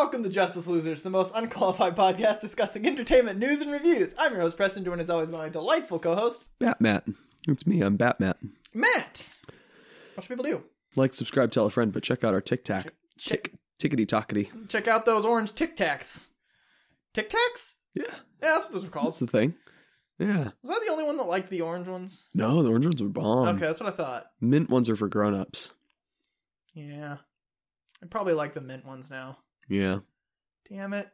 Welcome to Justice Losers, the most unqualified podcast discussing entertainment news and reviews. I'm your host, Preston, joined as always by my delightful co-host, Batmat. It's me. I'm Batmat. Matt. What should people do? Like, subscribe, tell a friend, but check out our Tic Tac. Tick, tickety tockety. check out those orange Tic Tacs. Tic Tacs? Yeah, Yeah, that's what those are called. that's the thing. Yeah. Was I the only one that liked the orange ones? No, the orange ones are bomb. okay, that's what I thought. Mint ones are for grown-ups. Yeah. I probably like the mint ones now. Yeah. Damn it.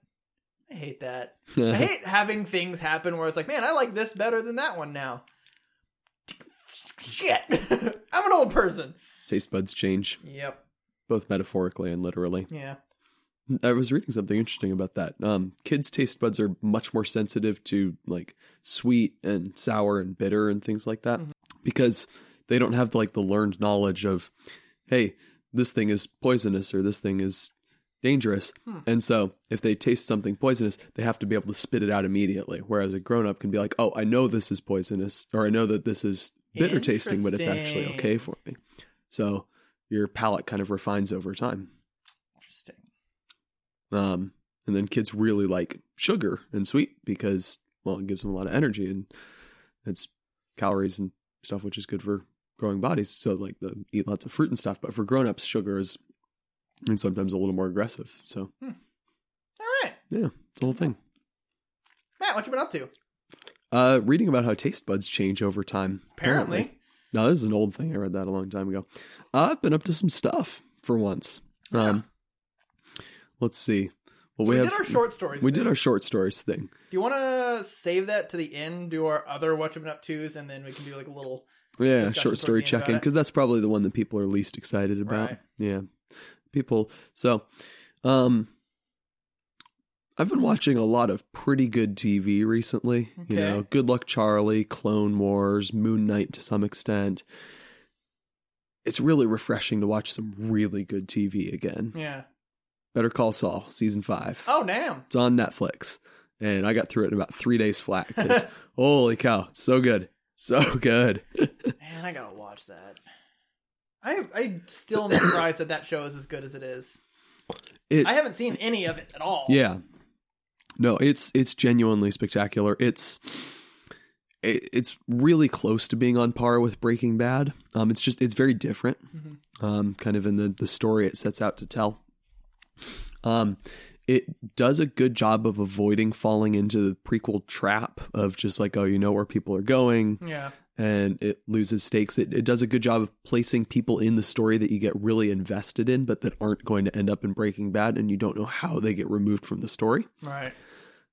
I hate that. I hate having things happen where it's like, man, I like this better than that one now. Shit. I'm an old person. Taste buds change, Yep. both metaphorically and literally. Yeah. I was reading something interesting about that. Um, kids' taste buds are much more sensitive to like sweet and sour and bitter and things like that Mhm. because they don't have like the learned knowledge of, hey, this thing is poisonous or this thing is dangerous. Hmm. And so if they taste something poisonous, they have to be able to spit it out immediately. Whereas a grown up can be like, oh, I know this is poisonous or I know that this is bitter tasting, but it's actually okay for me. So your palate kind of refines over time. Interesting. Um, and then kids really like sugar and sweet because, well, it gives them a lot of energy and it's calories and stuff, which is good for growing bodies. So, like, the eat lots of fruit and stuff. But for grown-ups, sugar is and sometimes a little more aggressive. So, All right. yeah, it's the whole thing. Matt, what you been up to? Uh, reading about how taste buds change over time. Apparently. No, this is an old thing. I read that a long time ago. Uh, I've been up to some stuff for once. Yeah. Um, let's see. Well, So we, we, did have our short stories. we thing. did our short stories thing. Do you want to save that to the end? Do our other what you've been up tos, and then we can do like a little. Yeah, short story check in because that's probably the one that people are least excited about. Right. Yeah, people. So, um, I've been watching a lot of pretty good TV recently. You know, Good Luck Charlie, Clone Wars, Moon Knight to some extent. It's really refreshing to watch some really good TV again. Yeah. Better Call Saul, season five. Oh damn. It's on Netflix, and I got through it in about three days flat. 'cause, holy cow, so good, so good. Man, I gotta watch that. I I still am surprised that that show is as good as it is. It- I haven't seen any of it at all. Yeah. No, it's it's genuinely spectacular. It's it, it's really close to being on par with Breaking Bad. Um, it's just it's very different. Mhm. Um, kind of in the the story it sets out to tell. Um, it does a good job of avoiding falling into the prequel trap of just like oh you know where people are going Yeah. And it loses stakes. It, it does a good job of placing people in the story that you get really invested in, but that aren't going to end up in Breaking Bad, and you don't know how they get removed from the story. Right.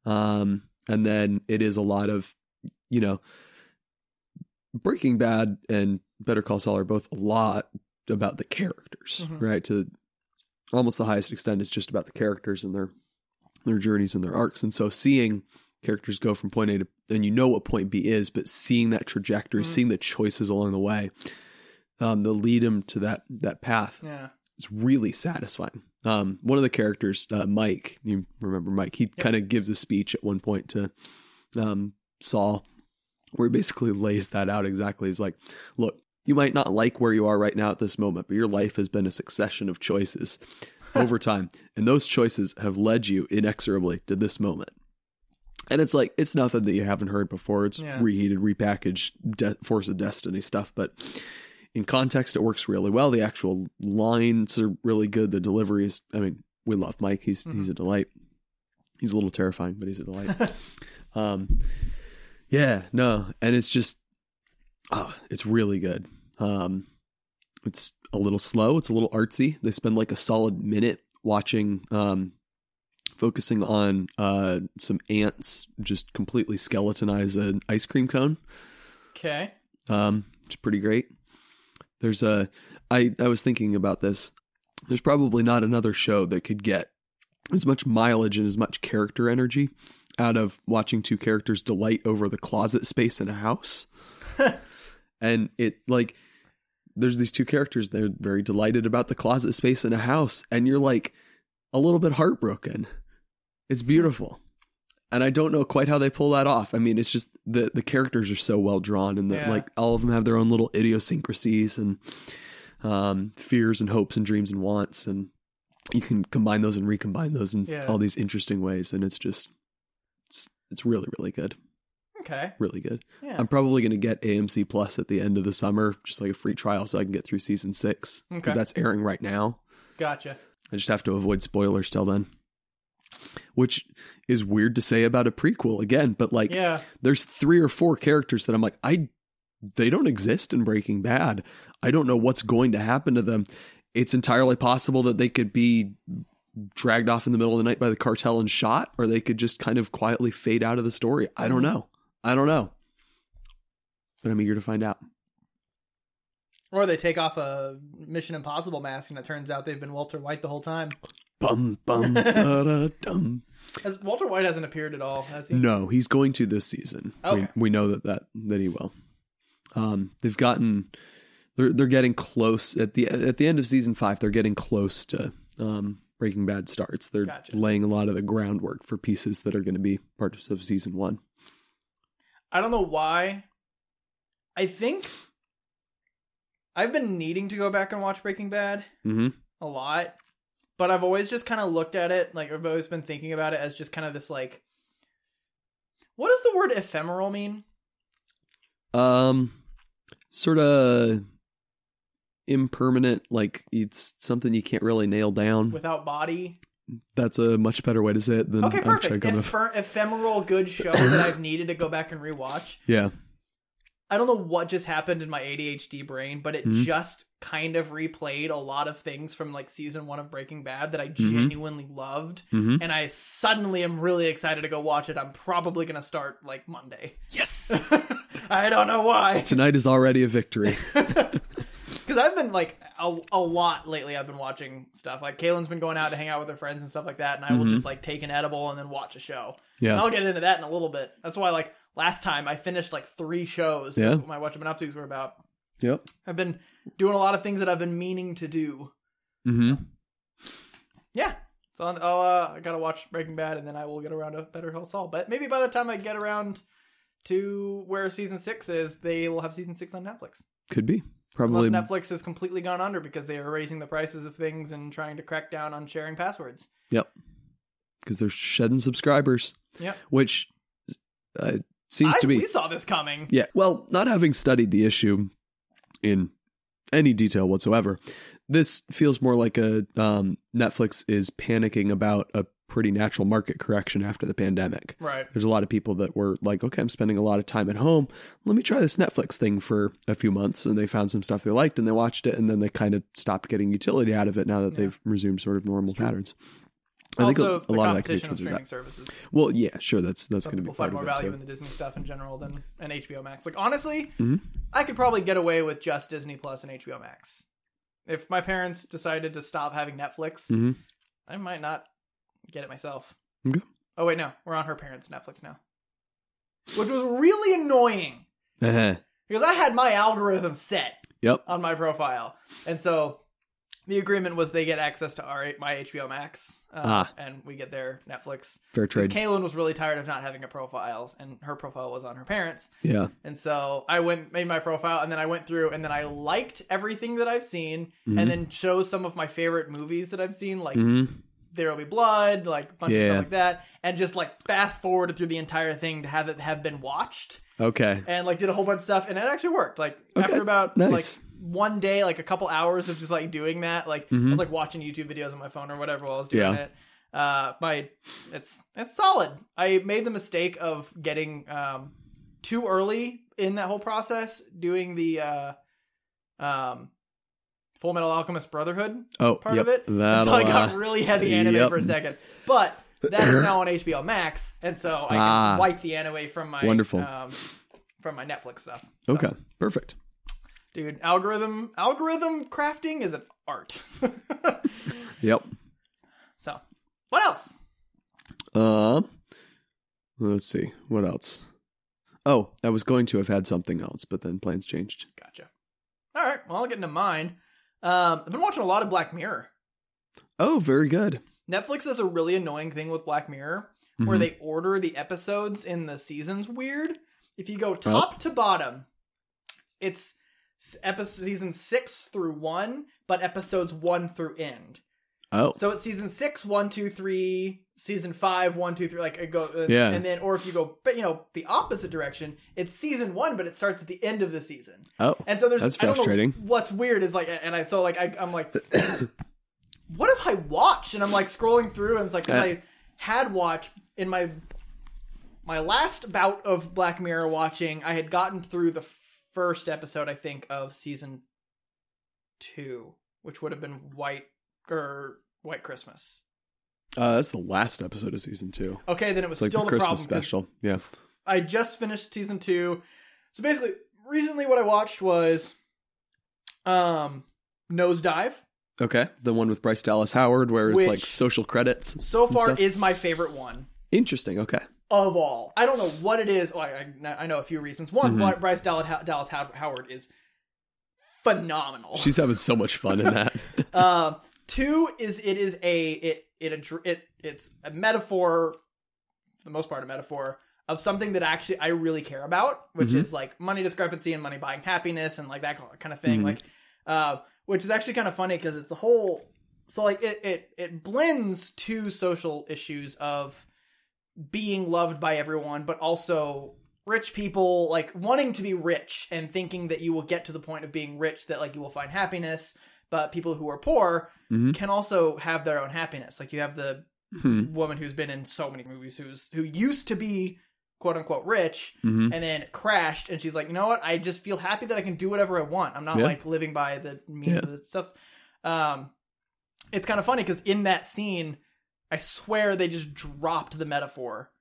Um, and then it is a lot of, you know, Breaking Bad and Better Call Saul are both a lot about the characters, Mhm. right? To almost the highest extent, it's just about the characters and their their journeys and their arcs. And so seeing characters go from point A to and you know what point B is, but seeing that trajectory, Mhm. seeing the choices along the way, um, that lead him to that that path Yeah. it's really satisfying. Um, one of the characters, uh, Mike, you remember Mike? He kind of gives a speech at one point to um, Saul, where he basically lays that out exactly. He's like, "Look, you might not like where you are right now at this moment, but your life has been a succession of choices over time, and those choices have led you inexorably to this moment." And it's like it's nothing that you haven't heard before. It's Yeah. reheated, repackaged, de- Force of Destiny stuff, but in context, it works really well. The actual lines are really good. The delivery is, I mean, we love Mike. He's he's a delight. He's a little terrifying, but he's a delight. um, yeah, no, and it's just, oh, it's really good. Um, it's a little slow. It's a little artsy. They spend like a solid minute watching, um, focusing on uh some ants just completely skeletonize an ice cream cone Okay. um, is pretty great. There's a, I, I was thinking about this. There's probably not another show that could get as much mileage and as much character energy out of watching two characters delight over the closet space in a house. and it like, there's these two characters. They're very delighted about the closet space in a house, and you're like a little bit heartbroken. It's beautiful and I don't know quite how they pull that off. I mean, it's just the the characters are so well drawn, and that Yeah. like all of them have their own little idiosyncrasies and um, fears and hopes and dreams and wants, and you can combine those and recombine those in Yeah. all these interesting ways, and it's just it's it's really really good, Okay. really good. Yeah. I'm probably going to get AMC Plus at the end of the summer, just like a free trial, so I can get through season six because Okay. that's airing right now. Gotcha. I just have to avoid spoilers till then. Which is weird to say about a prequel again, but like Yeah. there's three or four characters that I'm like, I they don't exist in Breaking Bad. I don't know what's going to happen to them. It's entirely possible that they could be dragged off in the middle of the night by the cartel and shot, or they could just kind of quietly fade out of the story. I don't Mhm. know. I don't know. But I'm eager to find out. Or they take off a Mission Impossible mask and it turns out they've been Walter White the whole time. Bum bum da dum. Has Walter White hasn't appeared at all, has he? No, he's going to this season. Okay. We, we know that, that that he will. Um, they've gotten they're they're getting close at the at the end of season five. They're getting close to um, Breaking Bad starts. They're Gotcha. laying a lot of the groundwork for pieces that are going to be parts of season one. I don't know why. I think I've been needing to go back and watch Breaking Bad Mm-hmm. a lot, but I've always just kind of looked at it like I've always been thinking about it as just kind of this like what does the word ephemeral mean? Um, sort of impermanent. Like it's something you can't really nail down. Without body. That's a much better way to say it than Okay, perfect. gonna- ephemeral good show that I've needed to go back and rewatch. yeah. I don't know what just happened in my ADHD brain, but it Mhm. just kind of replayed a lot of things from like season one of Breaking Bad that I Mhm. genuinely loved. Mm-hmm. And I suddenly am really excited to go watch it. I'm probably going to start like Monday. Yes. I don't know why. Tonight is already a victory. Because I've been like a, a lot lately. I've been watching stuff. Like Kaylin's been going out to hang out with her friends and stuff like that. And I will Mhm. just like take an edible and then watch a show. And Yeah. I'll get into that in a little bit. That's why like last time I finished like three shows. Yeah. That's what my Watch I've been up to's were about. Yep. I've been doing a lot of things that I've been meaning to do. Mm-hmm. Yeah. So I'll, I'll, uh, I gotta watch Breaking Bad and then I will get around to Better Call Saul. But maybe by the time I get around to where season six is, they will have season six on Netflix. Could be. Probably. Unless Netflix has completely gone under because they are raising the prices of things and trying to crack down on sharing passwords. Yep. Because they're shedding subscribers. Yep. Which uh, seems I, to be. We saw this coming. Yeah. Well, not having studied the issue in any detail whatsoever, this feels more like a um, Netflix is panicking about a pretty natural market correction after the pandemic. Right. There's a lot of people that were like, okay, I'm spending a lot of time at home. Let me try this Netflix thing for a few months. And they found some stuff they liked and they watched it. And then they kind of stopped getting utility out of it now that Yeah. they've resumed sort of normal patterns. I think also, a, a the lot of that could be competition of streaming that. services. Well, yeah, sure. That's that's going to be people part find more value too. in the Disney stuff in general than an HBO Max. Like honestly, Mhm. I could probably get away with just Disney Plus and HBO Max. If my parents decided to stop having Netflix, Mhm. I might not get it myself. Okay. Oh wait, no, we're on her parents' Netflix now, which was really annoying Uh-huh. because I had my algorithm set Yep. on my profile, and so the agreement was they get access to our my HBO Max, uh, Ah. and we get their Netflix. Fair trade. Kaylin was really tired of not having a profile, and her profile was on her parents. yeah. And so I went made my profile, and then I went through, and then I liked everything that I've seen, Mhm. and then chose some of my favorite movies that I've seen, like hmm There Will Be Blood, like a bunch of stuff like that, and just like fast forwarded through the entire thing to have it have been watched, Okay. and like did a whole bunch of stuff, and it actually worked. Like Okay, after about nice. like one day, like a couple hours of just like doing that, like I Mhm. was like watching YouTube videos on my phone or whatever while I was doing Yeah. it. Uh, my it's it's solid. I made the mistake of getting um too early in that whole process, doing the uh um Full Metal Alchemist Brotherhood Oh, part yep. of it. And so I got uh, really heavy anime yep. for a second, but that is now on HBO Max, and so I can Ah. wipe the anime from my Wonderful. um, from my Netflix stuff. So, okay. Perfect. Dude, algorithm algorithm crafting is an art. Yep. so, what else? Um, let's see. What else? Oh, I was going to have had something else, but then plans changed. Gotcha. All right, well, I'll get into mine. Um, I've been watching a lot of Black Mirror. Oh, very good. Netflix has a really annoying thing with Black Mirror where Mhm. they order the episodes in the seasons weird. If you go top to bottom, it's episode season six through one, but episodes one through end. Oh, So it's season six, one, two, three. Season five, one, two, three. Like it goes, Yeah. And then, or if you go, but you know, the opposite direction, it's season one, but it starts at the end of the season. oh, And so there's That's I don't know frustrating. what's weird is like, and I so like I, I'm like, what have I watched? And I'm like scrolling through, and it's like Uh. I had watched in my my last bout of Black Mirror watching. I had gotten through the first episode, I think, of season two, which would have been White or White Christmas. uh, that's the last episode of season two. Okay, then it was It's like still the the, Christmas problem. special. Yeah. I just finished season two. So basically, recently what I watched was um Nosedive. Okay, the one with Bryce Dallas Howard, where it's like social credits. So far is my favorite one Interesting. Okay. Of all. I don't know what it is. Well, I, I know a few reasons. One, Mhm. Bryce Dallas, Dallas Howard is phenomenal. She's having so much fun in that. uh, two is it is a it it it it's a metaphor for the most part a metaphor of something that actually I really care about, which Mhm. is like money discrepancy and money buying happiness and like that kind of thing. Mhm. Like, uh, which is actually kind of funny because it's a whole. So like it it it blends two social issues of being loved by everyone, but also rich people like wanting to be rich and thinking that you will get to the point of being rich that like you will find happiness but people who are poor Mhm. can also have their own happiness like you have the Hmm. woman who's been in so many movies who's who used to be quote unquote rich Mhm. and then crashed and she's like you know what i just feel happy that i can do whatever i want i'm not Yeah. like living by the means Yeah. of the stuff um it's kind of funny because in that scene i swear they just dropped the metaphor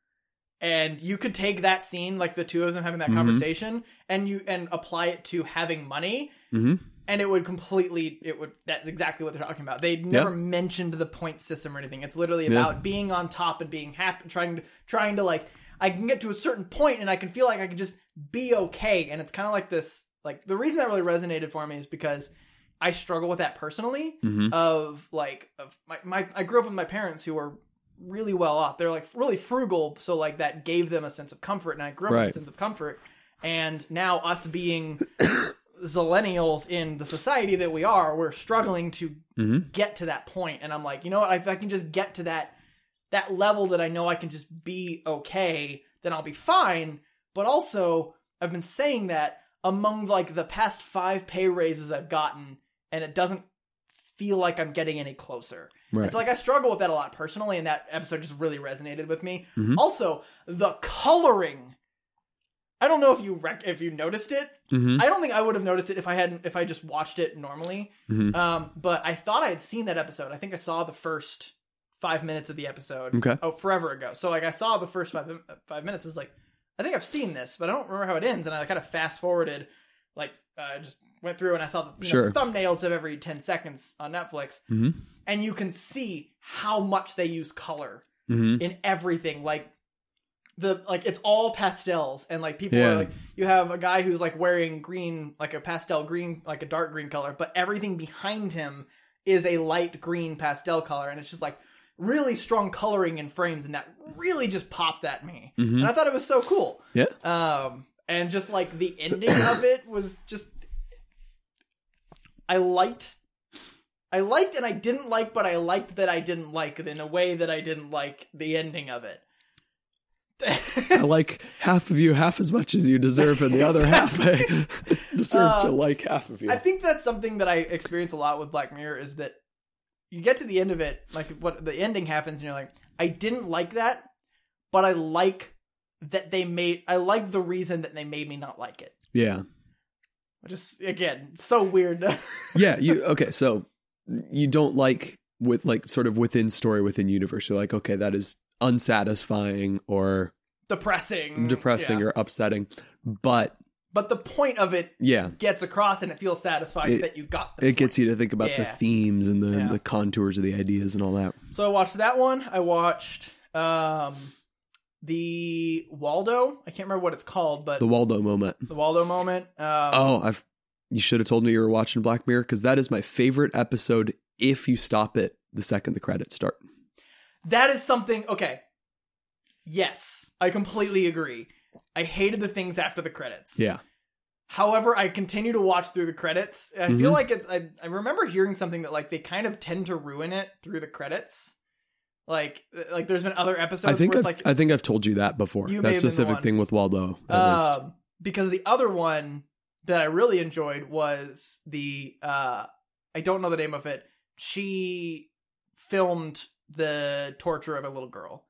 and you could take that scene like the two of them having that Mhm. conversation and you and apply it to having money Mhm. and it would completely it would that's exactly what they're talking about they never mentioned the point system or anything it's literally Yeah. about being on top and being happy trying to trying to like i can get to a certain point and i can feel like i can just be okay and it's kind of like this like the reason that really resonated for me is because i struggle with that personally Mhm. of like of my, my i grew up with my parents who were really well off they're like really frugal so like that gave them a sense of comfort and i grew up with a sense of comfort and now us being zillennials in the society that we are we're struggling to Mhm. get to that point. point and i'm like you know what if i can just get to that that level that i know i can just be okay then i'll be fine but also i've been saying that among like the past five pay raises i've gotten and it doesn't feel like i'm getting any closer Right. it's like I struggle with that a lot personally, and that episode just really resonated with me. Mhm. Also, the coloring. I don't know if you rec- if you noticed it. Mhm. I don't think I would have noticed it if I hadn't if I just watched it normally. Mhm. Um, but I thought I had seen that episode. I think I saw the first five minutes of the episode. Okay. Oh, forever ago. So like I saw the first five five minutes. It's like I think I've seen this, but I don't remember how it ends. And I kind of fast forwarded, like uh, just went through and I saw the you know, thumbnails of every ten seconds on Netflix Mhm. and you can see how much they use color Mhm. in everything like the like it's all pastels and like people Yeah. are like you have a guy who's like wearing green like a pastel green like a dark green color but everything behind him is a light green pastel color and it's just like really strong coloring in frames and that really just popped at me Mhm. and i thought it was so cool Yeah. um and just like the ending of it was just i liked i liked and i didn't like but i liked that i didn't like it in a way that i didn't like the ending of it I like half of you half as much as you deserve, and the other half I deserve to Uh, like half of you. i think that's something that i experience a lot with black mirror is that you get to the end of it like what the ending happens and you're like i didn't like that but i like that they made i like the reason that they made me not like it yeah. Which is again so weird Yeah. You okay? So you don't like with like sort of within story within universe. You're like, okay, that is unsatisfying or depressing depressing yeah. or upsetting. But but the point of it yeah, gets across and it feels satisfying It- that you got the it gets you to think about the themes and the, Yeah. the contours of the ideas and all that. so i watched that one i watched um the waldo i can't remember what it's called but The Waldo moment. the waldo moment um, Oh, I've you should have told me you were watching Black Mirror because that is my favorite episode. If you stop it the second the credits start. that is something okay yes i completely agree i hated the things after the credits Yeah. However, I continue to watch through the credits. I feel Mhm. like it's. I, I remember hearing something that like they kind of tend to ruin it through the credits. Like, like there's been other episodes I think where I've, it's like I think I've told you that before. You that have been the specific thing with Waldo. um, because the other one that I really enjoyed was the uh I don't know the name of it. She filmed the torture of a little girl.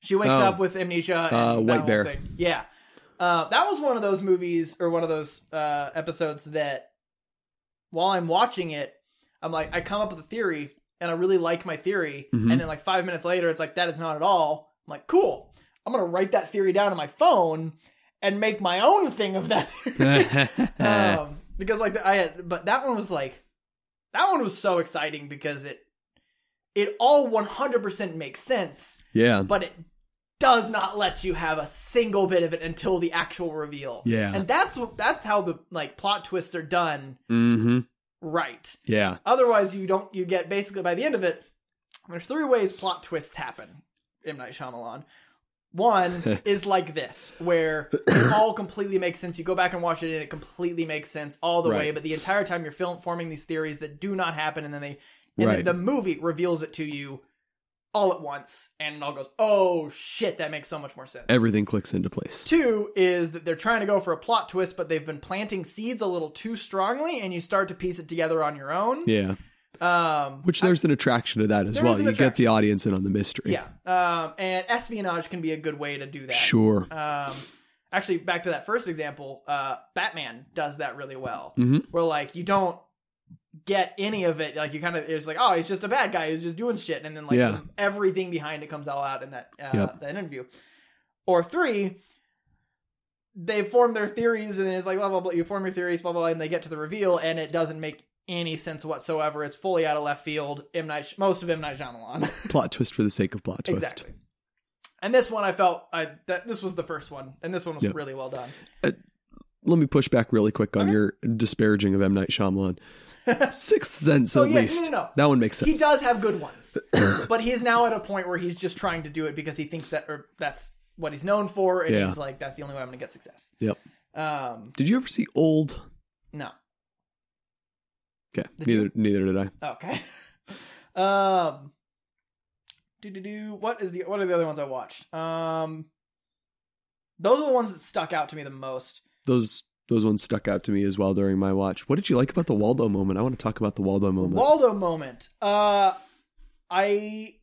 She wakes Oh. up with amnesia. And Uh, White Bear. thing. Yeah, uh, that was one of those movies or one of those uh, episodes that while I'm watching it, I'm like, I come up with a theory and I really like my theory, Mhm. and then like five minutes later, it's like that is not at all. I'm like, cool. I'm gonna write that theory down on my phone and make my own thing of that. um, because like I had, but that one was like, that one was so exciting because it, it all 100% makes sense, yeah. but it does not let you have a single bit of it until the actual reveal. Yeah. And that's what that's how the like plot twists are done mm-hmm. Right. Yeah. Otherwise, you don't. You get basically by the end of it. There's three ways plot twists happen. M Night Shyamalan. One is like this, where it all completely makes sense. You go back and watch it, and it completely makes sense all the way. But the entire time you're film forming these theories that do not happen, and then they and Right. then the movie reveals it to you all at once, and it all goes, "Oh shit, that makes so much more sense." Everything clicks into place. Two is that they're trying to go for a plot twist, but they've been planting seeds a little too strongly, and you start to piece it together on your own. Yeah. Um, Which there's an attraction to that as well. You get the audience in on the mystery. Yeah. Um, and espionage can be a good way to do that. Sure. Um, actually, back to that first example, uh, Batman does that really well. Mm-hmm. Where like you don't get any of it. Like you kind of it's like, oh, he's just a bad guy who's just doing shit, and then like Yeah. everything behind it comes all out in that uh, Yep. that interview. Or three. They form their theories, and then it's like blah blah blah. You form your theories, blah blah, blah, and they get to the reveal, and it doesn't make any sense whatsoever. It's fully out of left field. M Night, most of M Night Shyamalan. Plot twist for the sake of plot twist. Exactly. And this one, I felt I that this was the first one, and this one was Yep. really well done. Let me push back really quick on your disparaging of M Night Shyamalan. Sixth Sense, Oh, at yes, least. no, no, no. That one makes sense. He does have good ones, but he's now at a point where he's just trying to do it because he thinks that or that's what he's known for, and Yeah. he's like, that's the only way I'm going to get success. Yep. Um, Did you ever see Old? no. Okay. Did neither you? neither did I. Okay. um. Do do do. What is the what are the other ones I watched? Um. Those are the ones that stuck out to me the most. Those those ones stuck out to me as well during my watch. What did you like about the Waldo moment? I want to talk about the Waldo moment. Waldo moment. Uh, I,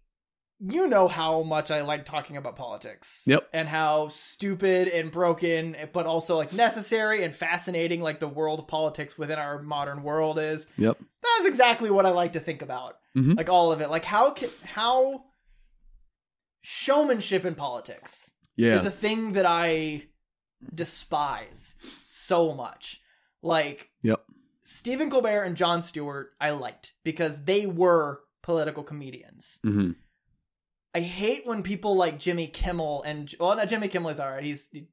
you know how much I like talking about politics. Yep. And how stupid and broken, but also like necessary and fascinating, like the world of politics within our modern world is. Yep. That's exactly what I like to think about. Mhm. Like all of it. Like how can how showmanship in politics Yeah. is a thing that I despise so much. Like Yep. Stephen Colbert and Jon Stewart, I liked because they were political comedians. hmm I hate when people like Jimmy Kimmel and well, not Jimmy Kimmel is alright. He's he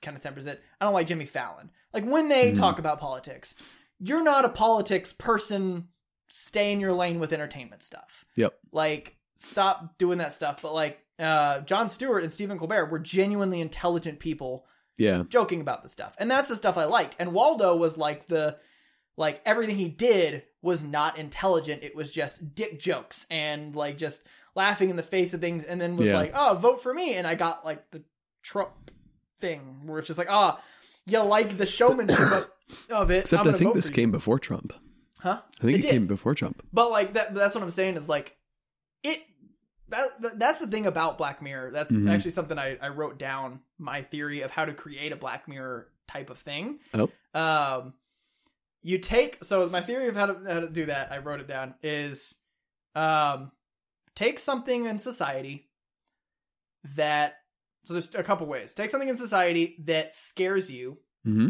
kind of tempers it. I don't like Jimmy Fallon. Like when they Mhm. talk about politics, you're not a politics person. Stay in your lane with entertainment stuff. Yep. Like stop doing that stuff. But like uh, Jon Stewart and Stephen Colbert were genuinely intelligent people Yeah. joking about the stuff. And that's the stuff I like And Waldo was like the like everything he did was not intelligent. It was just dick jokes and like just laughing in the face of things and then was Yeah. like, "Oh, vote for me." And I got like the Trump thing where it's just like, "Ah, you like the showmanship of, it." Except I think this came before Trump. Huh? I think It it, came before Trump. But like that that's what I'm saying is like it that, that- that's the thing about Black Mirror. That's Mhm. actually something I, I wrote down my theory of how to create a Black Mirror type of thing. Oh. Um you take so my theory of how to how to do that, I wrote it down, is um take something in society that so there's a couple ways. Take something in society that scares you hmm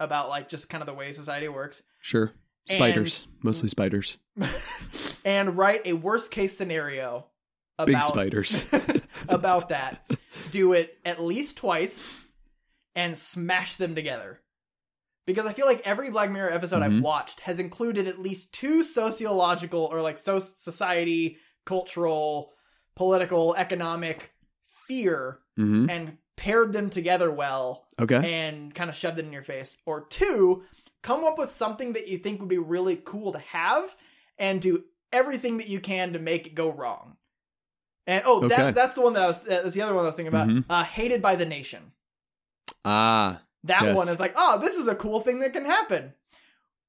about like just kind of the way society works Sure. Spiders. Mostly spiders. and write a worst case scenario about Big spiders. about that. Do it at least twice and smash them together. Because I feel like every Black Mirror episode I've Mhm. watched has included at least two sociological or like so society, cultural, political, economic fear hmm and paired them together well Okay. and kind of shoved it in your face. Or two, come up with something that you think would be really cool to have and do everything that you can to make it go wrong. And oh, Okay. that, that's the one that I was. That's the other one I was thinking about. Mhm. Uh, hated by the nation. Ah. That Yes. one is like, oh, this is a cool thing that can happen.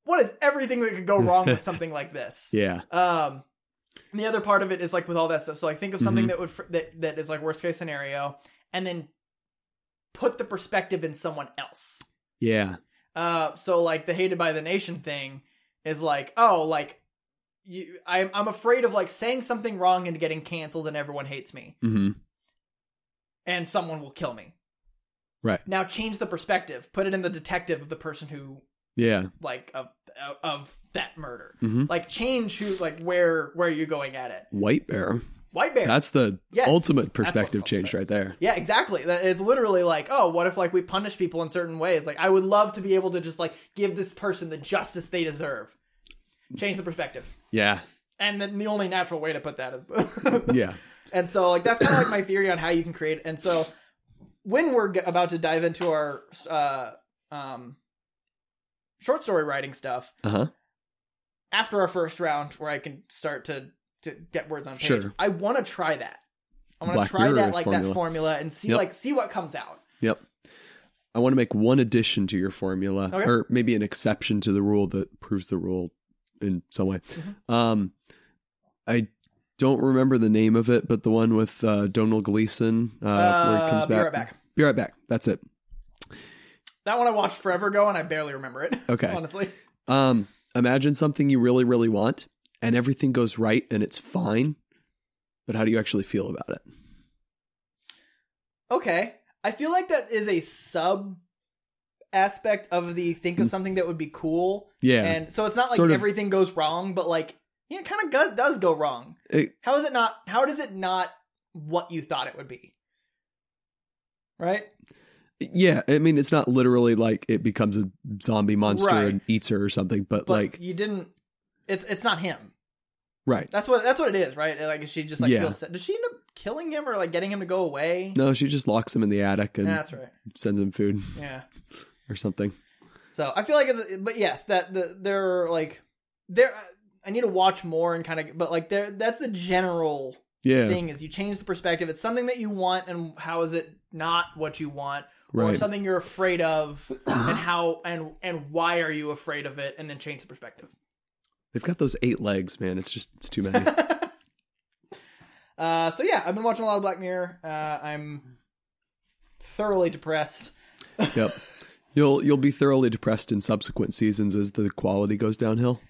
What is everything that could go wrong with something like this? Yeah. Um, and the other part of it is like with all that stuff. So like think of something Mhm. that would fr- that that is like worst case scenario, and then put the perspective in someone else. Yeah. Uh, so like the hated by the nation thing is like, oh, like you, I'm I'm afraid of like saying something wrong and getting canceled and everyone hates me hmm and someone will kill me. Right. Now change the perspective. Put it in the detective of the person who Yeah. like of of that murder. hmm Like change who like where where you're going at it. White bear. White bear. That's the Yes, ultimate perspective change right there. Yeah, exactly. It's literally like, oh, what if like we punish people in certain ways? Like I would love to be able to just like give this person the justice they deserve. Change the perspective. Yeah. And then the only natural way to put that is Yeah. And so like that's kind of like my theory on how you can create. And so when we're g- about to dive into our uh um short story writing stuff, Uh huh. after our first round where I can start to to get words on page, Sure. I want to try that. I want to try that like that formula. formula and see Yep. like see what comes out. Yep. I want to make one addition to your formula, Okay. or maybe an exception to the rule that proves the rule in some way. Mm-hmm. Um, I don't remember the name of it, but the one with uh, Donald Gleeson, uh, where he Uh, comes be back. right back. Be right back. That's it. That one I watched forever ago and I barely remember it. Okay. honestly. Um, imagine something you really, really want, and everything goes right, and it's fine. But how do you actually feel about it? Okay, I feel like that is a sub aspect of the think of something that would be cool, Mm. Yeah. and so it's not like Sort of- everything goes wrong, but like yeah, it kind of does, does go wrong. It- how is it not? How does it not what you thought it would be? Right? yeah. I mean, it's not literally like it becomes a zombie monster Right. and eats her or something, but, But like, you didn't. It's it's not him. right. That's what that's what it is, right? Like she just like Yeah. feels. Does she end up killing him or like getting him to go away? No, she just locks him in the attic and Yeah, that's right. sends him food Yeah. Or something. So I feel like it's, but yes, that the they're like there. I need to watch more and kind of, but like there, that's the general Yeah. thing is you change the perspective. It's something that you want, and how is it not what you want, or something you're afraid of, and how and and why are you afraid of it, and then change the perspective. They've got those eight legs, man. It's just it's too many. uh, so yeah, I've been watching a lot of Black Mirror. Uh, I'm thoroughly depressed. yep. You'll you'll be thoroughly depressed in subsequent seasons as the quality goes downhill.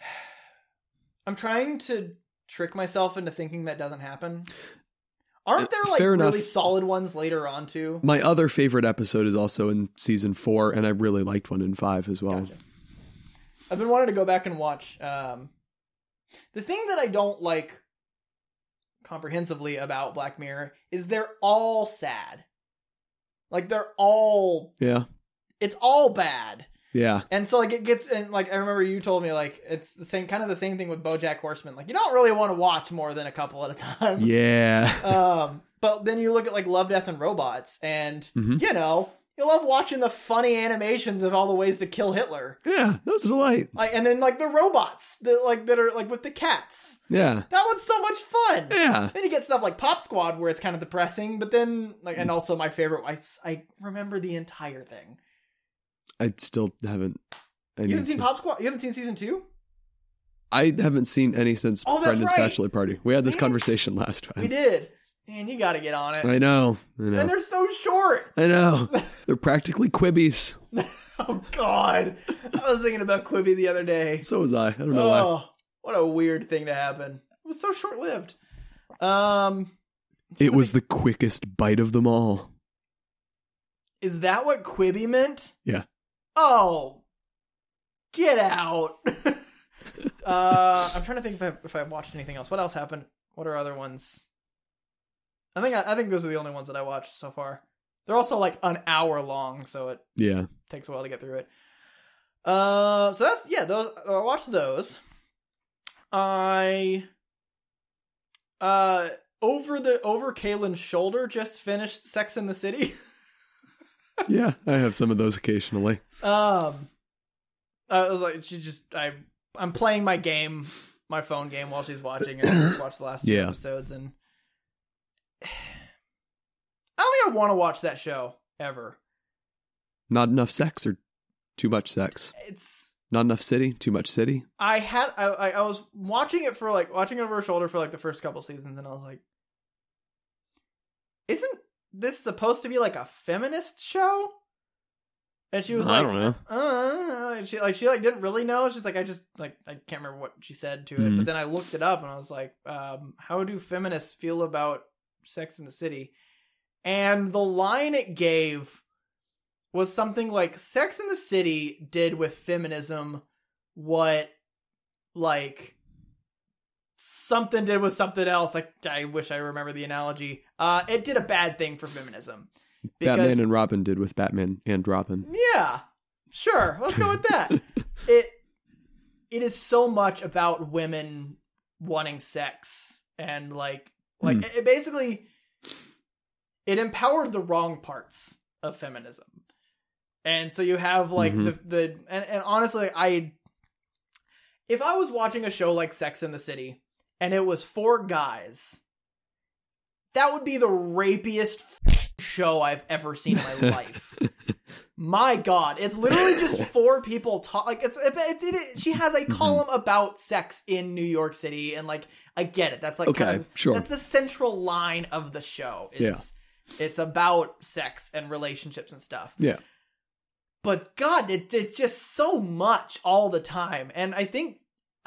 I'm trying to trick myself into thinking that doesn't happen. Aren't there Uh, like fair really enough. solid ones later on too? My other favorite episode is also in season four, and I really liked one in five as well. Gotcha. I've been wanting to go back and watch. Um, the thing that I don't like comprehensively about Black Mirror is they're all sad. Like they're all, Yeah. It's all bad. Yeah. And so like it gets and like I remember you told me like it's the same kind of the same thing with BoJack Horseman. Like you don't really want to watch more than a couple at a time. Yeah. Um, but then you look at like Love, Death, and Robots, and Mhm. you know you love watching the funny animations of all the ways to kill Hitler. yeah. That was a delight. Like, and then like the robots that like that are like with the cats. Yeah. That was so much fun. Yeah. Then you get stuff like Pop Squad where it's kind of depressing, but then like and also my favorite. I I remember the entire thing. I still haven't. I You haven't seen to- Pop Squad? You haven't seen season two? I haven't seen any since Oh, Brendan's right. bachelor party. We had this Man. conversation last time. We did. Man, you got to get on it. I know. I know. And they're so short. I know. They're practically Quibis. Oh God, I was thinking about Quibi the other day. So was I. I don't know why. Oh, what a weird thing to happen. It was so short lived. Um, It was the quickest bite of them all. is that what Quibi meant? Yeah. Oh, get out. uh, I'm trying to think if I if I watched anything else. What else happened? What are other ones? I think I, I think those are the only ones that I watched so far. They're also like an hour long, so it Yeah. takes a while to get through it. Uh, so that's yeah. Those I watched those. I uh over the over Kaylin's shoulder just finished Sex in the City. Yeah, I have some of those occasionally. um, I was like, she just I I'm playing my game, my phone game while she's watching, and I just watched the last two Yeah. episodes, and I don't think I want to watch that show ever. Not enough sex or too much sex. It's Not enough city, too much city. I had I I I was watching it for like watching it over her shoulder for like the first couple seasons, and I was like, isn't this is supposed to be like a feminist show? And she was I like, don't know. uh, and she like she like didn't really know. She's like, I just like I can't remember what she said to it, Mhm. but then I looked it up and I was like, um, how do feminists feel about Sex in the City? And the line it gave was something like Sex in the City did with feminism what like something did with something else. Like I wish I remember the analogy. Uh it did a bad thing for feminism. Batman and Robin did with Batman and Robin. Yeah, sure. Let's go with that. it it is so much about women wanting sex and like like Hmm. it, it basically it empowered the wrong parts of feminism. And so you have like Mhm. the the and, and honestly I if I was watching a show like Sex in the City and it was four guys that would be the rapiest show I've ever seen in my life. My God, it's literally just four people talk. Like it's it's it, she has a Mm-hmm. column about sex in New York City, and like I get it. That's like Okay, kind of, sure. That's the central line of the show. Is it's about sex and relationships and stuff. Yeah. But God, it, it's just so much all the time, and I think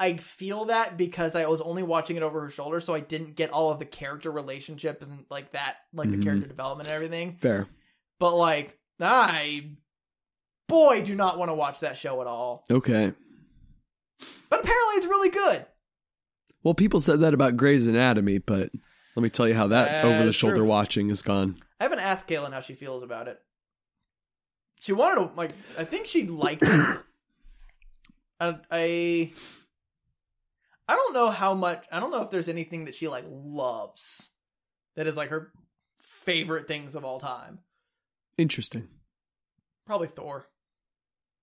I feel that because I was only watching it over her shoulder, so I didn't get all of the character relationships and like that, like Mhm. the character development and everything. Fair. But like, I boy do not want to watch that show at all. Okay. But apparently it's really good. Well, people said that about Grey's Anatomy, but let me tell you how that Uh, over the shoulder sure. watching is gone. I haven't asked Kaylin how she feels about it. She wanted to like I think she liked it. I, I I don't know how much I don't know if there's anything that she like loves that is like her favorite things of all time. Interesting. Probably Thor.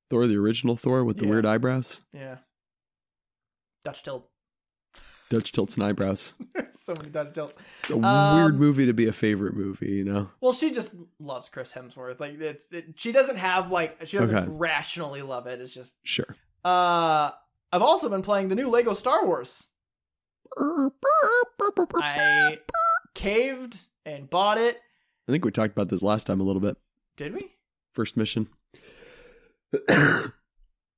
Thor, the original Thor with the Yeah. weird eyebrows, Yeah. Dutch tilt. Dutch tilts and eyebrows. so many Dutch tilts. It's a Um, weird movie to be a favorite movie, you know. Well, she just loves Chris Hemsworth. Like it's it, she doesn't have like she doesn't Okay. rationally love it. It's just Sure. uh I've also been playing the new Lego Star Wars. I caved and bought it. I think we talked about this last time a little bit. Did we? First mission.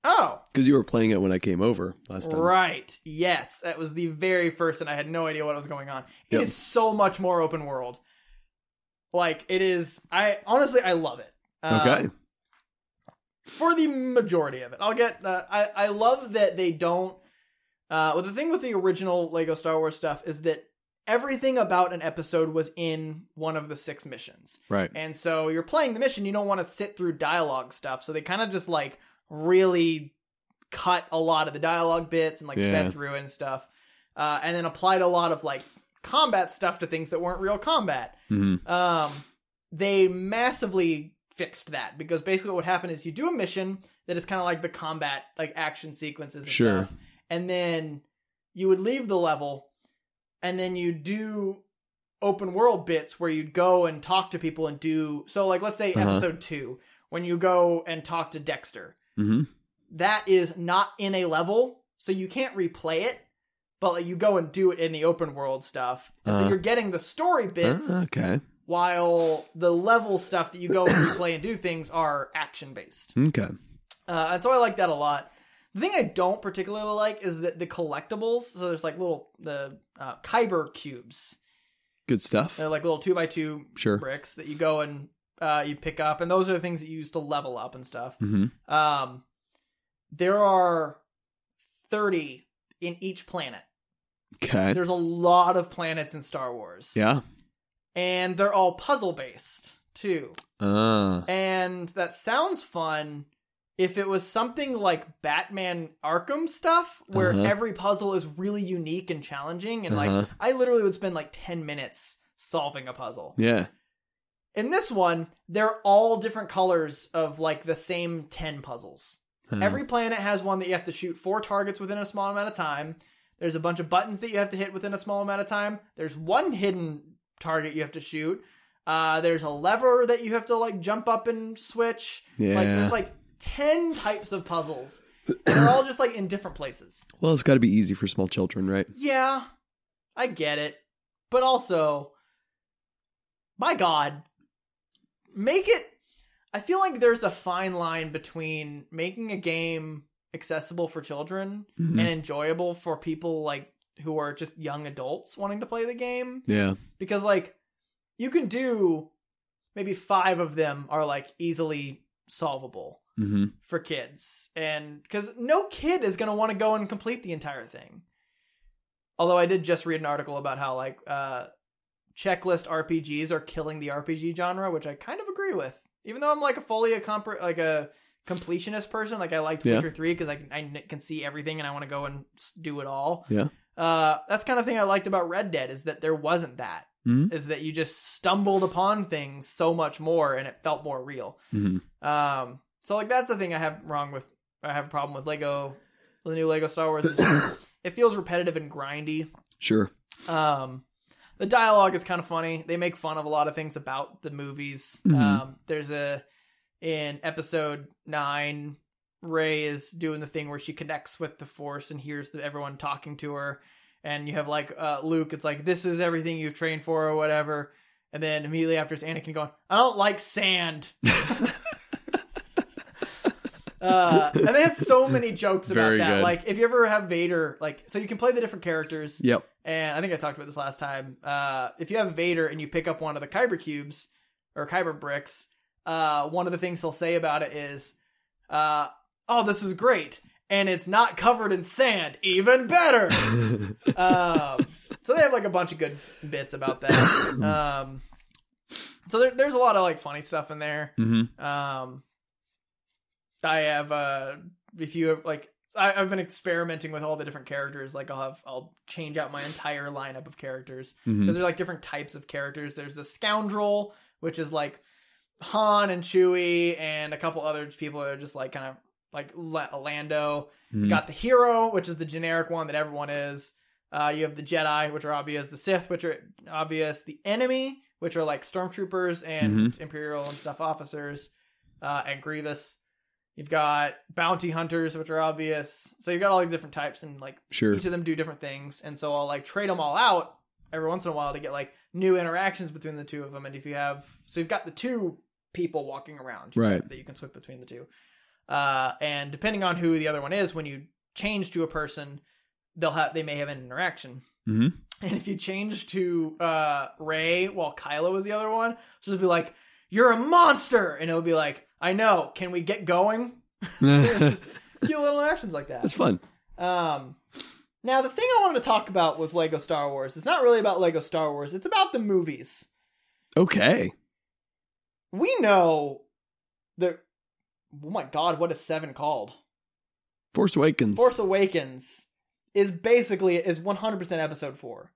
Oh. Because you were playing it when I came over last time. right. Yes, that was the very first, and I had no idea what was going on. It is Yep. so much more open world. Like it is. I honestly, I love it. Um, Okay. For the majority of it. I'll get. Uh, I I love that they don't. Uh, well, the thing with the original Lego Star Wars stuff is that everything about an episode was in one of the six missions, Right. and so you're playing the mission. You don't want to sit through dialogue stuff, so they kind of just like really cut a lot of the dialogue bits and like Yeah. sped through and stuff, uh, and then applied a lot of like combat stuff to things that weren't real combat hmm um, they massively fixed that because basically what would happen is you do a mission that is kind of like the combat like action sequences and Sure. stuff and then you would leave the level and then you do open world bits where you'd go and talk to people and do so like let's say Uh-huh. episode 2 when you go and talk to Dexter hmm that is not in a level, so you can't replay it, but like, you go and do it in the open world stuff. And so Uh-huh. you're getting the story bits okay. While the level stuff that you go and play and do things are action based. Okay. Uh, and so I like that a lot. The thing I don't particularly like is that the collectibles. So there's like little the uh, Kyber cubes. Good stuff. They're like little two by two Sure. bricks that you go and uh, you pick up, and those are the things that you use to level up and stuff. hmm Um, there are 30 in each planet. Okay. There's a lot of planets in Star Wars. Yeah. And they're all puzzle based too. Ah. And that sounds fun, if it was something like Batman Arkham stuff, where Uh-huh. every puzzle is really unique and challenging, and like Uh-huh. I literally would spend like 10 minutes solving a puzzle. Yeah. In this one, they're all different colors of like the same 10 puzzles. Uh, Every planet has one that you have to shoot four targets within a small amount of time. There's a bunch of buttons that you have to hit within a small amount of time. There's one hidden target you have to shoot. Uh, there's a lever that you have to like jump up and switch. yeah. Like there's like 10 types of puzzles. They're all just like in different places. well, it's got to be easy for small children, right? Yeah, I get it. But also, my God, make it. I feel like there's a fine line between making a game accessible for children Mhm. and enjoyable for people like who are just young adults wanting to play the game. Yeah. Because, like, you can do maybe five of them are like easily solvable hmm for kids and because no kid is going to want to go and complete the entire thing although i did just read an article about how like uh checklist rpgs are killing the rpg genre which i kind of agree with even though i'm like a fully a comp- like a completionist person like i liked Yeah. witcher 3 because I, can- I can see everything and i want to go and do it all Yeah. Uh that's kind of thing i liked about red dead is that there wasn't that Mhm. is that you just stumbled upon things so much more and it felt more real hmm um, so like that's the thing I have wrong with. I have a problem with Lego, the new Lego Star Wars. just- it feels repetitive and grindy. Sure. Um, the dialogue is kind of funny. They make fun of a lot of things about the movies. Mhm. Um, there's a in episode nine, Rey is doing the thing where she connects with the Force and hears the, everyone talking to her, and you have like uh, Luke. It's like this is everything you've trained for or whatever. And then immediately after it's Anakin going, I don't like sand. Uh, and they have so many jokes about Very that. good. Like, if you ever have Vader, like, so you can play the different characters, Yep. and I think I talked about this last time. Uh, if you have Vader and you pick up one of the Kyber cubes or Kyber bricks, uh, one of the things he'll say about it is, uh, "Oh, this is great, and it's not covered in sand. Even better." um, so they have like a bunch of good bits about that. Um, so there, there's a lot of like funny stuff in there. hmm Um, I have uh, if you have like, I, I've been experimenting with all the different characters. Like I'll have, I'll change out my entire lineup of characters because they're like different types of characters. There's the scoundrel, which is like Han and Chewie and a couple other people that are just like kind of like La- Lando. Mm-hmm. You got the hero, which is the generic one that everyone is. Uh, you have the Jedi, which are obvious. The Sith, which are obvious. The enemy, which are like stormtroopers and Imperial and stuff officers, uh, and Grievous. You've got bounty hunters, which are obvious. So you've got all these different types, and like Sure. each of them do different things. And so I'll like trade them all out every once in a while to get like new interactions between the two of them. And if you have, so you've got the two people walking around, Right. That you can switch between the two. Uh, and depending on who the other one is, when you change to a person, they'll have they may have an interaction. hmm And if you change to uh Rey while Kylo is the other one, she'll just be like, "You're a monster," and it'll be like, "I know. Can we get going?" it's just cute little interactions like that. It's fun. Um, now the thing I wanted to talk about with Lego Star Wars is not really about Lego Star Wars. It's about the movies. Okay. We know that. Oh my God! What is Seven called? Force Awakens. Force Awakens is basically is one hundred percent Episode Four.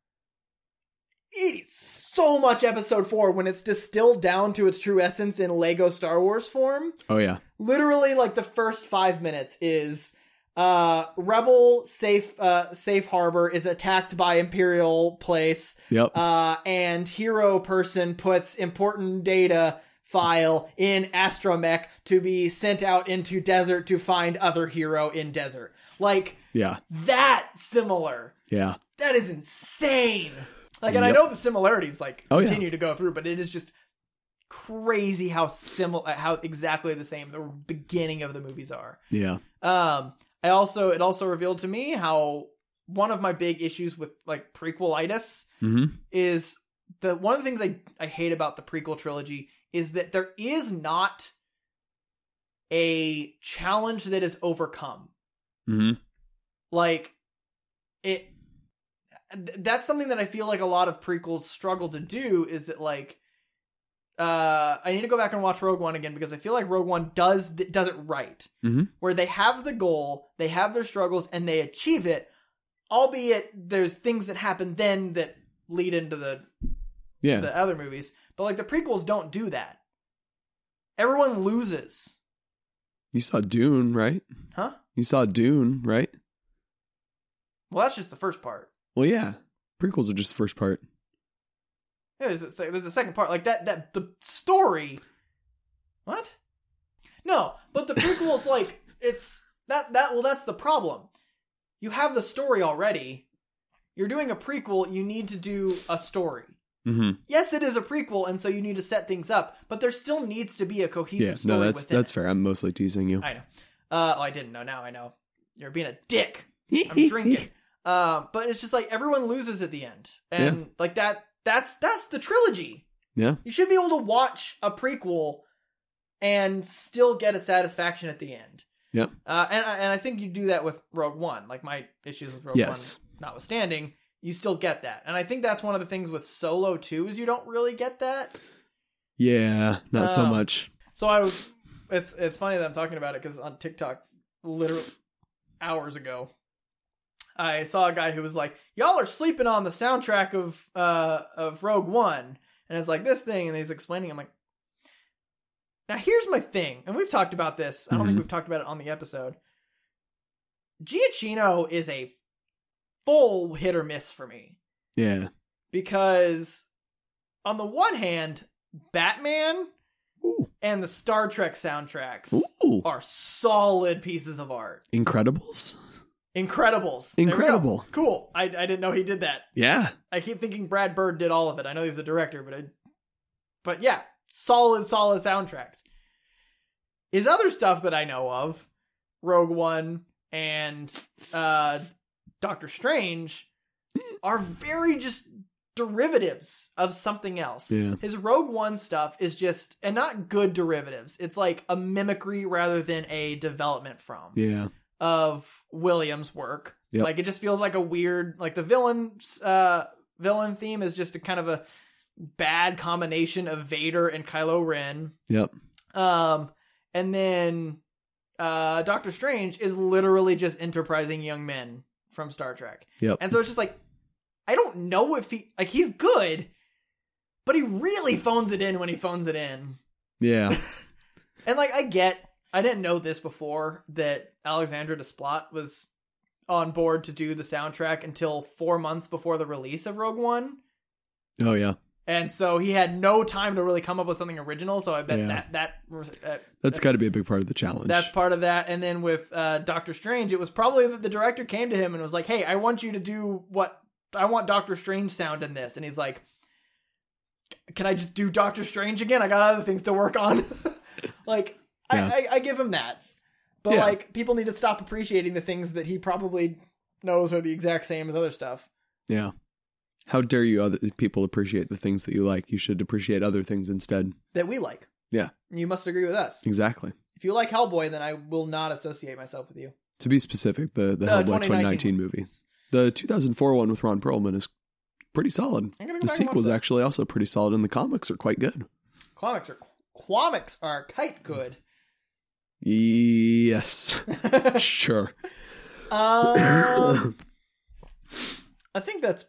It is so much Episode Four when it's distilled down to its true essence in Lego Star Wars form. oh yeah. literally like the first five minutes is uh rebel safe uh safe harbor is attacked by imperial place Yep. uh and hero person puts important data file in astromech to be sent out into desert to find other hero in desert like yeah. that similar Yeah. that is insane. Like, and I know the similarities like Oh, yeah. continue to go through, but it is just crazy how similar, how exactly the same the beginning of the movies are. Yeah. Um, I also it also revealed to me how one of my big issues with like prequelitis hmm is the one of the things I I hate about the prequel trilogy is that there is not a challenge that is overcome hmm like it th- that's something that i feel like a lot of prequels struggle to do is that like uh, I need to go back and watch Rogue One again because I feel like Rogue One does th- does it right, Mhm. where they have the goal, they have their struggles, and they achieve it. Albeit there's things that happen then that lead into the Yeah. the other movies, but like the prequels don't do that. Everyone loses, you saw Dune, right? huh? You saw Dune, right? Well, that's just the first part. Well, yeah. Prequels are just the first part. Yeah, there's a, there's a second part like that. That the story. What? No, but the prequels like it's that that well that's the problem. You have the story already. You're doing a prequel. You need to do a story. Mm-hmm. Yes, it is a prequel, and so you need to set things up. But there still needs to be a cohesive Yeah. story No, that's that's it. fair. I'm mostly teasing you. I know. Uh, oh, I didn't know. Now I know. You're being a dick. I'm drinking. Um, but it's just like everyone loses at the end, and like that. That's that's the trilogy. Yeah. You should be able to watch a prequel and still get a satisfaction at the end. Yeah. Uh, and I- and I think you do that with Rogue One. Like my issues with Rogue Yes. One, notwithstanding, you still get that. And I think that's one of the things with Solo too is you don't really get that. Yeah. Not so Um, much. So I, it's it's funny that I'm talking about it because on TikTok, literally hours ago, I saw a guy who was like, "Y'all are sleeping on the soundtrack of uh of Rogue One," and it's like this thing, and he's explaining. I'm like, now here's my thing, and we've talked about this. I don't think Mhm. we've talked about it on the episode. Giacchino is a full hit or miss for me Yeah. because on the one hand, Batman Ooh. and the Star Trek soundtracks Ooh. are solid pieces of art. Incredibles. Incredibles. Incredible. Cool. I, I didn't know he did that. Yeah. I keep thinking Brad Bird did all of it. I know he's a director, but I, but yeah, solid, solid soundtracks. His other stuff that I know of, Rogue One and uh, Doctor Strange, are very just derivatives of something else. Yeah. His Rogue One stuff is just, and not good derivatives. It's like a mimicry rather than a development from Yeah. of Williams' work. Yep. Like it just feels like a weird, like the villain, uh, villain theme is just a kind of a bad combination of Vader and Kylo Ren. Yep. Um, and then uh, Doctor Strange is literally just enterprising young men from Star Trek. Yep. And so it's just like, I don't know if he like he's good, but he really phones it in when he phones it in. Yeah. And like I get, I didn't know this before that Alexandre Desplat was on board to do the soundtrack until four months before the release of Rogue One, Oh yeah. And so he had no time to really come up with something original. So I bet Yeah. that that uh, That's got to be a big part of the challenge. that's part of that. And then with uh, Doctor Strange, it was probably that the director came to him and was like, "Hey, I want you to do what I want Doctor Strange sound in this," and he's like. Can I just do Doctor Strange again? I got other things to work on. like, Yeah. I, I, I give him that. But Yeah. like people need to stop appreciating the things that he probably knows are the exact same as other stuff. yeah. How dare you other people appreciate the things that you like? You should appreciate other things instead. That we like. Yeah. You must agree with us. Exactly. If you like Hellboy, then I will not associate myself with you. To be specific, the the Uh, Hellboy 2019 movie, the 2004 one with Ron Perlman is pretty solid. Go The watch sequel's actually also pretty solid, and the comics are quite good. Comics are comics are kite good. Yes, sure. um, I think that's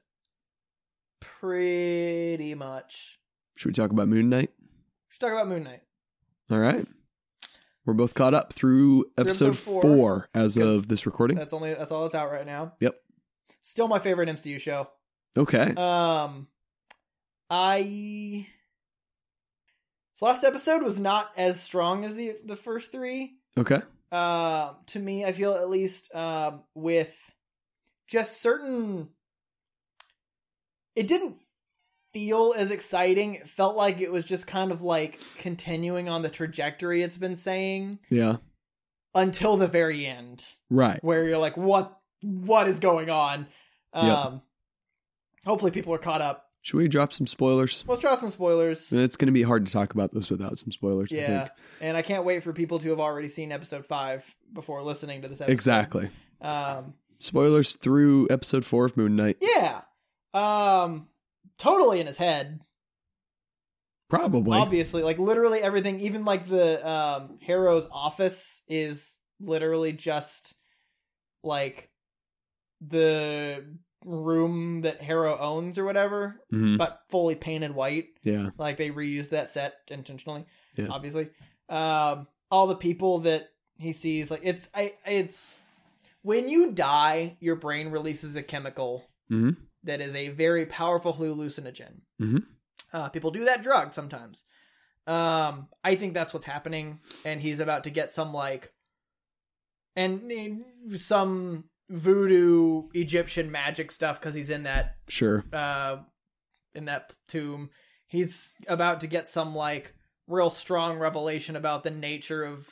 pretty much. Should we talk about Moon Knight? We should talk about Moon Knight. All right. We're both caught up through episode, episode four, four, as of this recording. That's only that's all that's out right now. Yep. Still my favorite MCU show. Okay. Um, I this last episode was not as strong as the the first three. Okay. Uh, to me, I feel at least um with just certain. It didn't feel as exciting. It felt like it was just kind of like continuing on the trajectory it's been saying Yeah. until the very end Right. where you're like, what what is going on? Um Yep. hopefully people are caught up. Should we drop some spoilers? Let's drop some spoilers. It's going to be hard to talk about this without some spoilers. I Yeah. think. And I can't wait for people to have already seen episode five before listening to this episode. Exactly. Um Spoilers through episode four of Moon Knight. yeah. Um totally in his head. Probably. obviously like literally everything even like the um harrow's office is literally just like the room that harrow owns or whatever Mhm. but fully painted white Yeah. like they reused that set intentionally Yeah. obviously um all the people that he sees like it's i it's when you die your brain releases a chemical Mhm. That is a very powerful hallucinogen Mhm. uh, people do that drug sometimes um i think that's what's happening and he's about to get some like and some voodoo egyptian magic stuff because he's in that Sure. uh in that tomb he's about to get some like real strong revelation about the nature of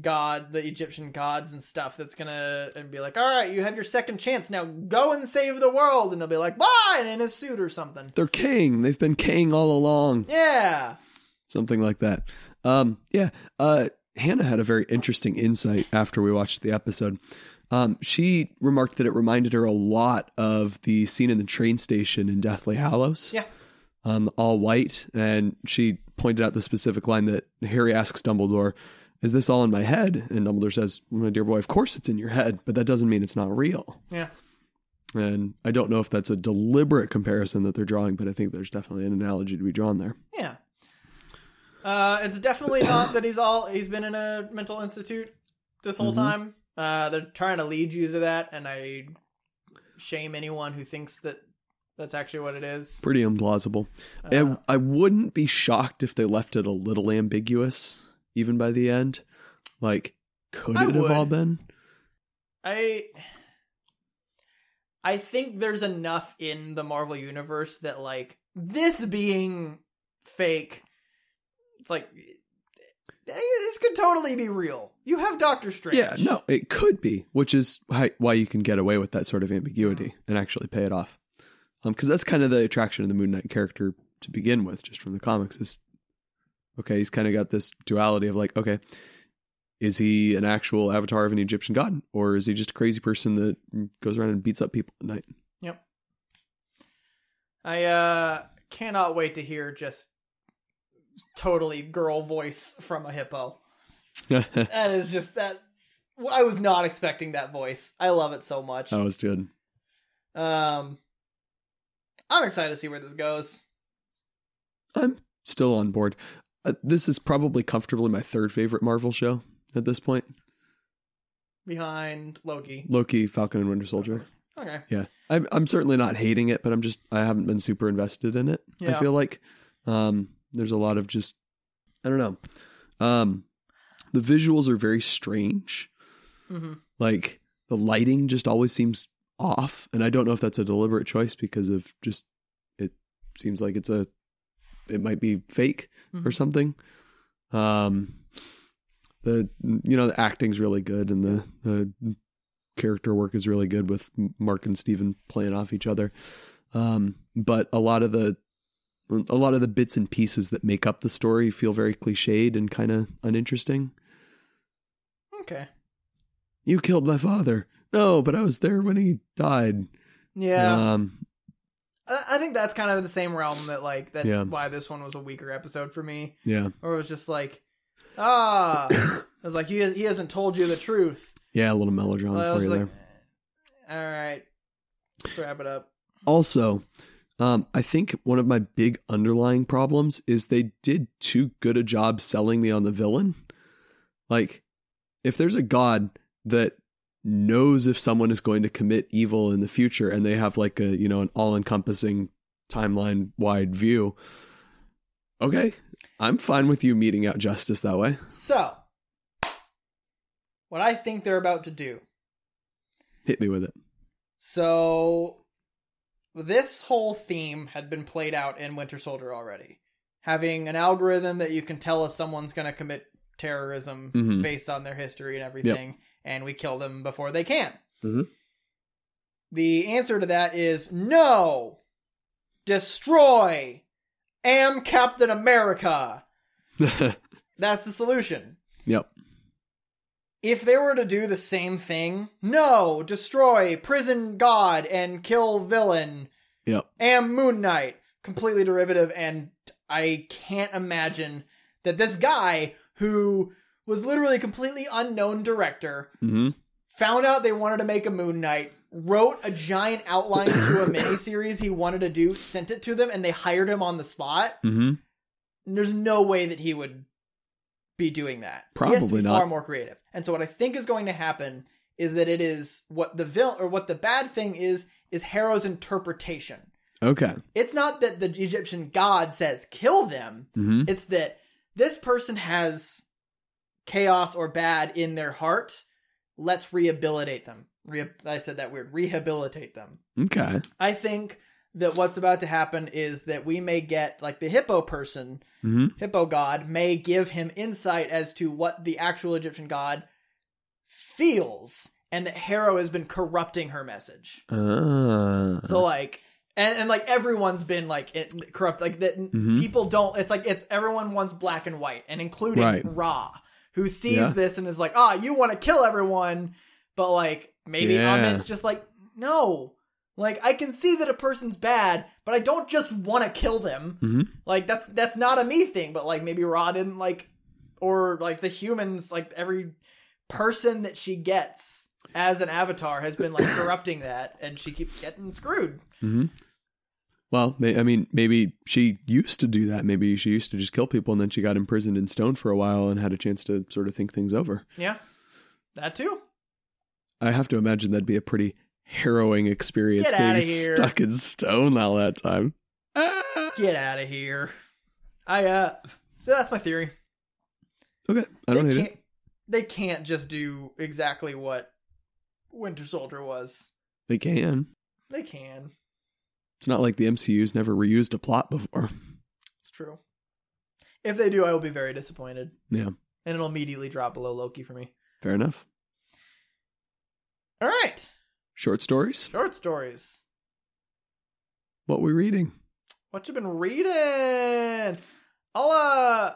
god the egyptian gods and stuff that's gonna and be like all right you have your second chance now go and save the world and they'll be like bye and in a suit or something They're king. They've been king all along. yeah Something like that. Um, yeah. Uh, Hannah had a very interesting insight after we watched the episode. Um, she remarked that it reminded her a lot of the scene in the train station in Deathly Hallows. Yeah. Um, all white. And she pointed out the specific line that Harry asks Dumbledore, Is this all in my head? And Dumbledore says, My dear boy, of course it's in your head, but that doesn't mean it's not real. yeah And I don't know if that's a deliberate comparison that they're drawing, but I think there's definitely an analogy to be drawn there. yeah uh it's definitely not that he's all he's been in a mental institute this whole Mhm. time uh they're trying to lead you to that and i shame anyone who thinks that that's actually what it is Pretty implausible. Uh, I, I wouldn't be shocked if they left it a little ambiguous, even by the end. Like, could I it have all been? I I think there's enough in the Marvel universe that like this being fake it's like this could totally be real. You have Doctor Strange. Yeah, no, it could be, which is why, why you can get away with that sort of ambiguity and actually pay it off. Um, because that's kind of the attraction of the Moon Knight character to begin with, just from the comics. Is okay, he's kind of got this duality of like, okay, is he an actual avatar of an Egyptian god, or is he just a crazy person that goes around and beats up people at night? Yep. I uh cannot wait to hear just totally girl voice from a hippo. That is just that I was not expecting that voice. I love it so much. that was good. Um I'm excited to see where this goes. I'm still on board. Uh, this is probably comfortably my third favorite Marvel show at this point. Behind Loki. Loki, Falcon, and Winter Soldier. Okay. Yeah, I'm I'm certainly not hating it, but I'm just I haven't been super invested in it. I feel like um, there's a lot of just I don't know. Um, the visuals are very strange. hmm Like the lighting just always seems off, and I don't know if that's a deliberate choice because of just it seems like it's a it might be fake or Mhm. something. Um, the you know the acting's really good and the, the character work is really good with Mark and Steven playing off each other. Um, but a lot of the a lot of the bits and pieces that make up the story feel very cliched and kind of uninteresting. Okay. You killed my father. No, but I was there when he died. Yeah. Um, I think that's kind of the same realm that like that Yeah. why this one was a weaker episode for me. yeah. Or it was just like ah I was like he he hasn't told you the truth. Yeah, a little melodrama I for you like there. all right. Let's wrap it up. Also, um, I think one of my big underlying problems is they did too good a job selling me on the villain. Like, if there's a god that knows if someone is going to commit evil in the future and they have like a, you know, an all encompassing timeline wide view, okay, I'm fine with you meeting out justice that way. So what I think they're about to do Hit me with it. So this whole theme had been played out in Winter Soldier already. Having an algorithm that you can tell if someone's going to commit terrorism Mhm. based on their history and everything, and we kill them before they can. Mhm. The answer to that is no. Destroy. Am Captain America. That's the solution. yep. If they were to do the same thing, no, destroy prison god and kill villain. Yep. Am Moon Knight, completely derivative, and I can't imagine that this guy who was literally a completely unknown director hmm found out they wanted to make a Moon Knight, wrote a giant outline to a miniseries he wanted to do, sent it to them, and they hired him on the spot. hmm There's no way that he would be doing that. he has to Probably be not. Far more creative. And so what I think is going to happen is that it is what the villain or what the bad thing is is Harrow's interpretation. Okay. It's not that the Egyptian god says kill them. hmm It's that this person has chaos or bad in their heart. Let's rehabilitate them. Re- I said that weird. Rehabilitate them. Okay. I think that what's about to happen is that we may get like the hippo person, hmm hippo god, may give him insight as to what the actual Egyptian god feels, and that Harrow has been corrupting her message. Uh, So like, and, and like everyone's been like it, corrupt. Like that, Mhm. people don't. It's like it's everyone wants black and white, and including Right. Ra, who sees Yeah. this and is like, ah, you want to kill everyone, but like maybe Yeah. Ammit's just like, no. Like I can see that a person's bad, but I don't just want to kill them. Mhm. Like that's that's not a me thing, but like maybe Ra didn't like, or like the humans, like every person that she gets as an avatar has been like corrupting that, and she keeps getting screwed. hmm Well, I mean, maybe she used to do that. Maybe she used to just kill people, and then she got imprisoned in stone for a while and had a chance to sort of think things over. Yeah, that too. I have to imagine that'd be a pretty harrowing experience Get being stuck in stone all that time. Ah. Get out of here. I uh, so that's my theory. Okay, I don't they hate it. They can't just do exactly what Winter Soldier was. They can. They can. It's not like the MCU's never reused a plot before. It's true. If they do, I will be very disappointed, Yeah, and it'll immediately drop below Loki for me. fair enough. All right, Short stories. short stories. What we reading? What you been reading? I'll uh.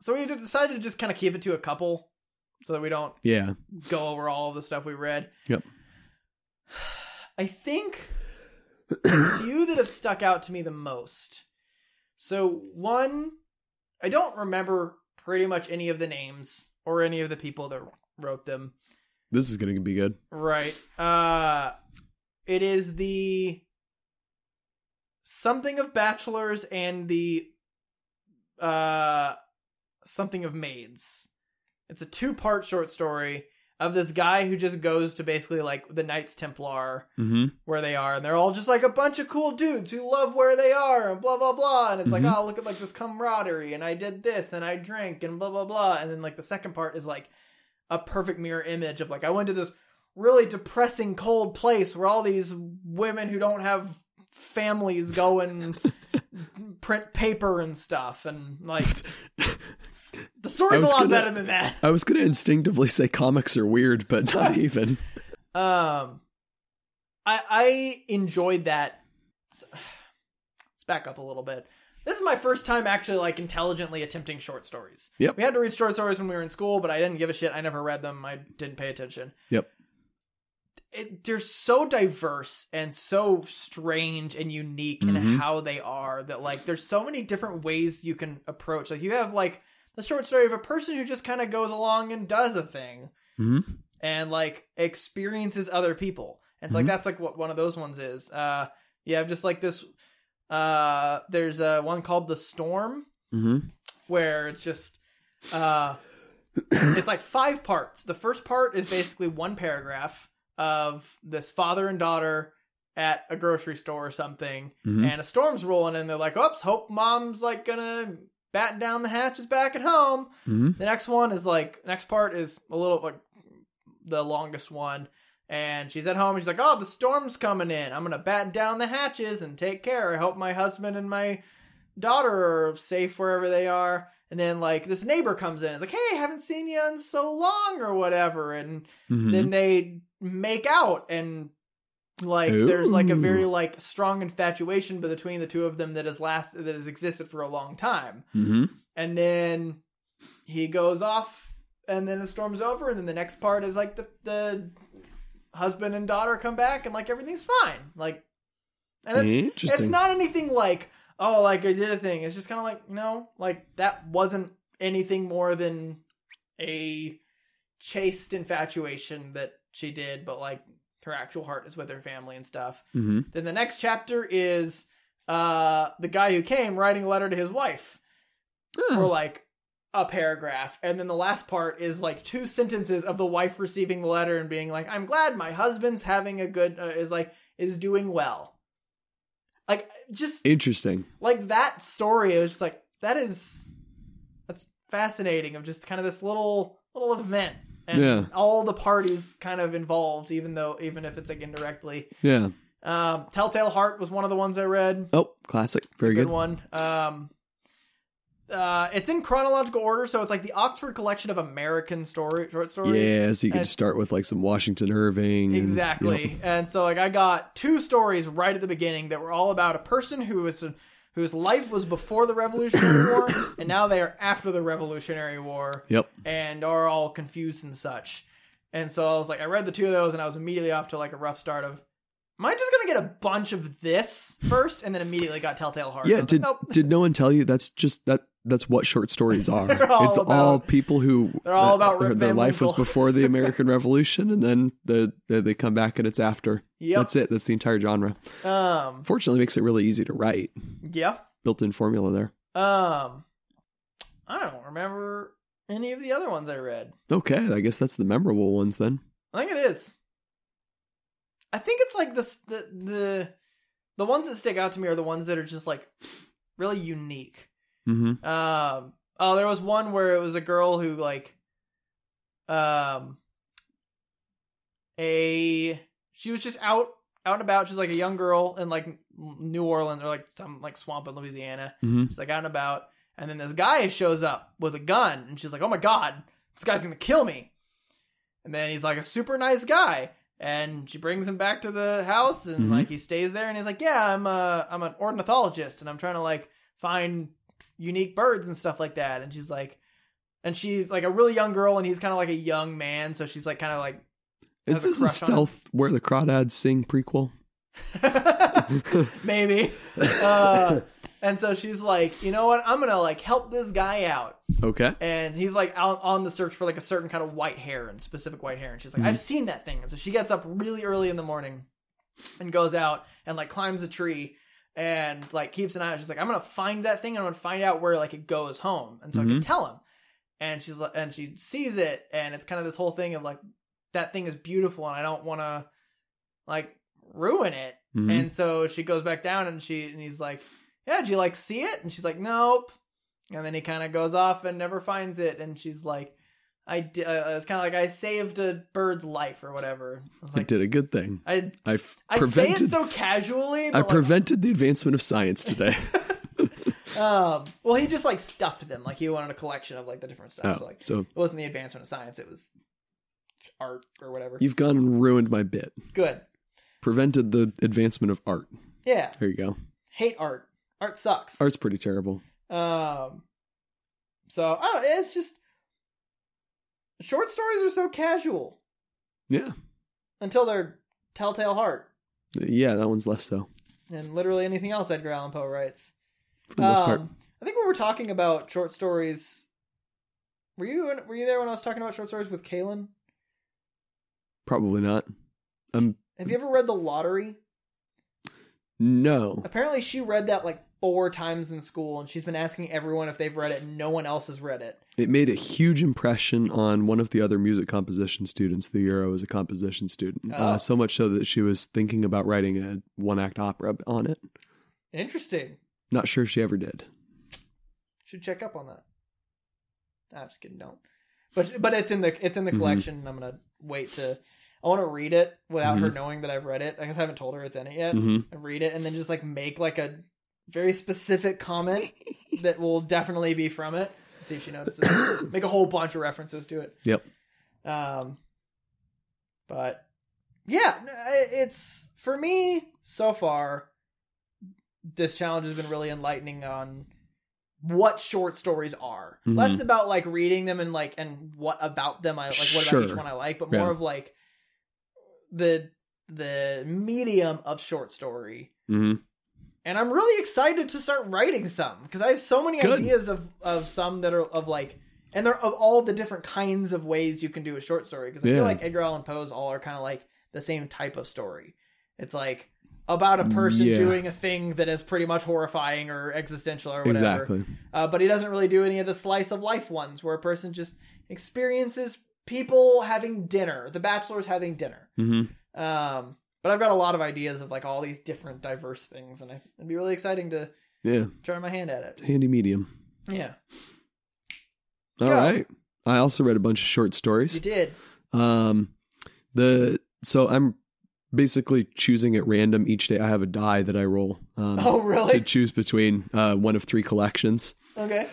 So we decided to just kind of keep it to a couple, so that we don't Yeah. go over all of the stuff we read. Yep. I think few that have stuck out to me the most. So one, I don't remember pretty much any of the names or any of the people that wrote them. This is going to be good. Right. Uh it is the something of bachelors and the uh something of maids. It's a two-part short story of this guy who just goes to basically like the Knights Templar Mm-hmm. where they are and they're all just like a bunch of cool dudes who love where they are and blah blah blah and it's Mhm. like oh look at like this camaraderie and I did this and I drank and blah blah blah and then like the second part is like a perfect mirror image of like I went to this really depressing cold place where all these women who don't have families go and print paper and stuff and like story's I a was lot gonna- better than that I was going to instinctively say comics are weird, but not even. Um, I I enjoyed that. Let's back up a little bit. This is my first time actually like intelligently attempting short stories. Yep. We had to read short stories when we were in school, but I didn't give a shit. I never read them. I didn't pay attention. Yep. It, they're so diverse and so strange and unique in Mhm. how they are that like there's so many different ways you can approach. Like you have like the short story of a person who just kind of goes along and does a thing hmm and like experiences other people. And so like Mhm. that's like what one of those ones is. Uh have just like this uh there's uh one called The Storm hmm where it's just uh it's like five parts. The first part is basically one paragraph of this father and daughter at a grocery store or something hmm and a storm's rolling and they're like, "Oops, hope mom's like gonna batten down the hatches back at home." hmm The next one is like next part is a little like the longest one. And she's at home and she's like, Oh, the storm's coming in. I'm gonna batten down the hatches and take care. I hope my husband and my daughter are safe wherever they are. And then like this neighbor comes in, it's like, Hey, I haven't seen you in so long or whatever. And hmm then they make out and like there's like a very like strong infatuation between the two of them that has last that has existed for a long time. Hmm and then he goes off and then the storm's over and then the next part is like the the husband and daughter come back and like everything's fine. Like and it's it's not anything like oh, like I did a thing. It's just kind of like no, like that wasn't anything more than a chaste infatuation that she did, but like her actual heart is with her family and stuff. hmm Then the next chapter is uh the guy who came writing a letter to his wife for like a paragraph. And then the last part is like two sentences of the wife receiving the letter and being like i'm glad my husband's having a good uh, is like is doing well. Like just Interesting. like that story it was just like that is that's fascinating of just kind of this little little event and Yeah. all the parties kind of involved even though even if it's like indirectly Yeah. um telltale heart was one of the ones i read Oh, classic. Very good, good. one. Um, uh, it's in chronological order, so it's like the Oxford collection of American story short stories. Yeah, so you can And- start with like some Washington Irving. and- exactly. yep. And so like I got two stories right at the beginning that were all about a person who was whose life was before the Revolutionary War, and now they are after the Revolutionary War, Yep. and are all confused and such. And so I was like, I read the two of those, and I was immediately off to like a rough start of. Am I just gonna get a bunch of this first, and then immediately got Telltale Heart? Yeah. Did like, nope. did no one tell you that's just that? That's what short stories are. All it's all people who They're all about their, their life was before the American Revolution, and then the, the they come back and it's after. Yep. That's it. That's the entire genre. Um. Fortunately, it makes it really easy to write. Yeah. Built-in formula there. Um. I don't remember any of the other ones I read. Okay, I guess that's the memorable ones then. I think it is. I think it's like this the the the ones that stick out to me are the ones that are just like really unique. Mm-hmm. Um. Oh, there was one where it was a girl who like, um, a she was just out out and about. She's like a young girl in like New Orleans or like some like swamp in Louisiana. Mm-hmm. She's like out and about, and then this guy shows up with a gun, and she's like, "Oh my god, this guy's gonna kill me!" And then he's like a super nice guy, and she brings him back to the house, and Mhm. like he stays there, and he's like, "Yeah, I'm a I'm an ornithologist, and I'm trying to like find unique birds and stuff like that." And she's like, and she's like a really young girl, and he's kind of like a young man, so she's like kind of like Is a this a him. stealth where the crawdads sing prequel? maybe. Uh, and so she's like, you know what? I'm gonna like help this guy out. Okay. and he's like out on the search for like a certain kind of white hair and specific white hair and she's like Mhm. i've seen that thing and so she gets up really early in the morning and goes out and like climbs a tree and like keeps an eye out she's like i'm gonna find that thing and i'm gonna find out where like it goes home and so i can Mhm. tell him and she's like and she sees it and it's kind of this whole thing of like that thing is beautiful and i don't want to like ruin it Mhm. and so she goes back down and she and he's like, Yeah, did you like see it? And she's like, Nope. And then he kind of goes off and never finds it. And she's like, I did. Uh, it's kind of like I saved a bird's life or whatever. I was I did a good thing. I I I say prevented. it so casually. I like, prevented the advancement of science today. um, well, he just like stuffed them. Like he wanted a collection of like the different stuff. oh, So like so it wasn't the advancement of science. It was art or whatever. you've gone and ruined my bit. Good. Prevented the advancement of art. Yeah. There you go. Hate art. Art sucks. Art's pretty terrible. Um, so I don't. It's just short stories are so casual Yeah. until they're Telltale Heart Yeah, that one's less so. and literally anything else Edgar Allan Poe writes. For the most part. Um, I think we were talking about short stories. Were you were you there when I was talking about short stories with Kaylin? Probably not. Um Have you ever read The Lottery? no. Apparently, she read that like four times in school, and she's been asking everyone if they've read it, and no one else has read it. It made a huge impression on one of the other music composition students the year I was a composition student. Oh. Uh, so much so that she was thinking about writing a one act opera on it. Interesting. Not sure if she ever did. Should check up on that. I'm just kidding. Don't. But but it's in the it's in the Mhm. collection. and I'm gonna wait to. I want to read it without her Mhm. knowing that I've read it. I guess I haven't told her it's in it yet. hmm And read it and then just like make like a very specific comment that will definitely be from it. See if she notices. make a whole bunch of references to it. Yep. Um. But yeah, it's for me so far. This challenge has been really enlightening on what short stories are. Mhm. Less about like reading them and like and what about them I like what about each one I like, but more Yeah. of like the the medium of short story hmm and I'm really excited to start writing some because I have so many Good. ideas of of some that are of like, and they're of all the different kinds of ways you can do a short story. Because I Yeah. feel like Edgar Allan Poe's all are kind of like the same type of story. It's like about a person Yeah. doing a thing that is pretty much horrifying or existential or whatever. Exactly. Uh, but he doesn't really do any of the slice of life ones where a person just experiences people having dinner, the bachelors having dinner. hmm Um, but I've got a lot of ideas of like all these different diverse things, and I, it'd be really exciting to Yeah. try my hand at it. Handy medium. Yeah, All Go. right. I also read a bunch of short stories. you did. Um, the so I'm basically choosing at random each day. I have a die that I roll um, Oh, to choose between uh, one of three collections. Okay.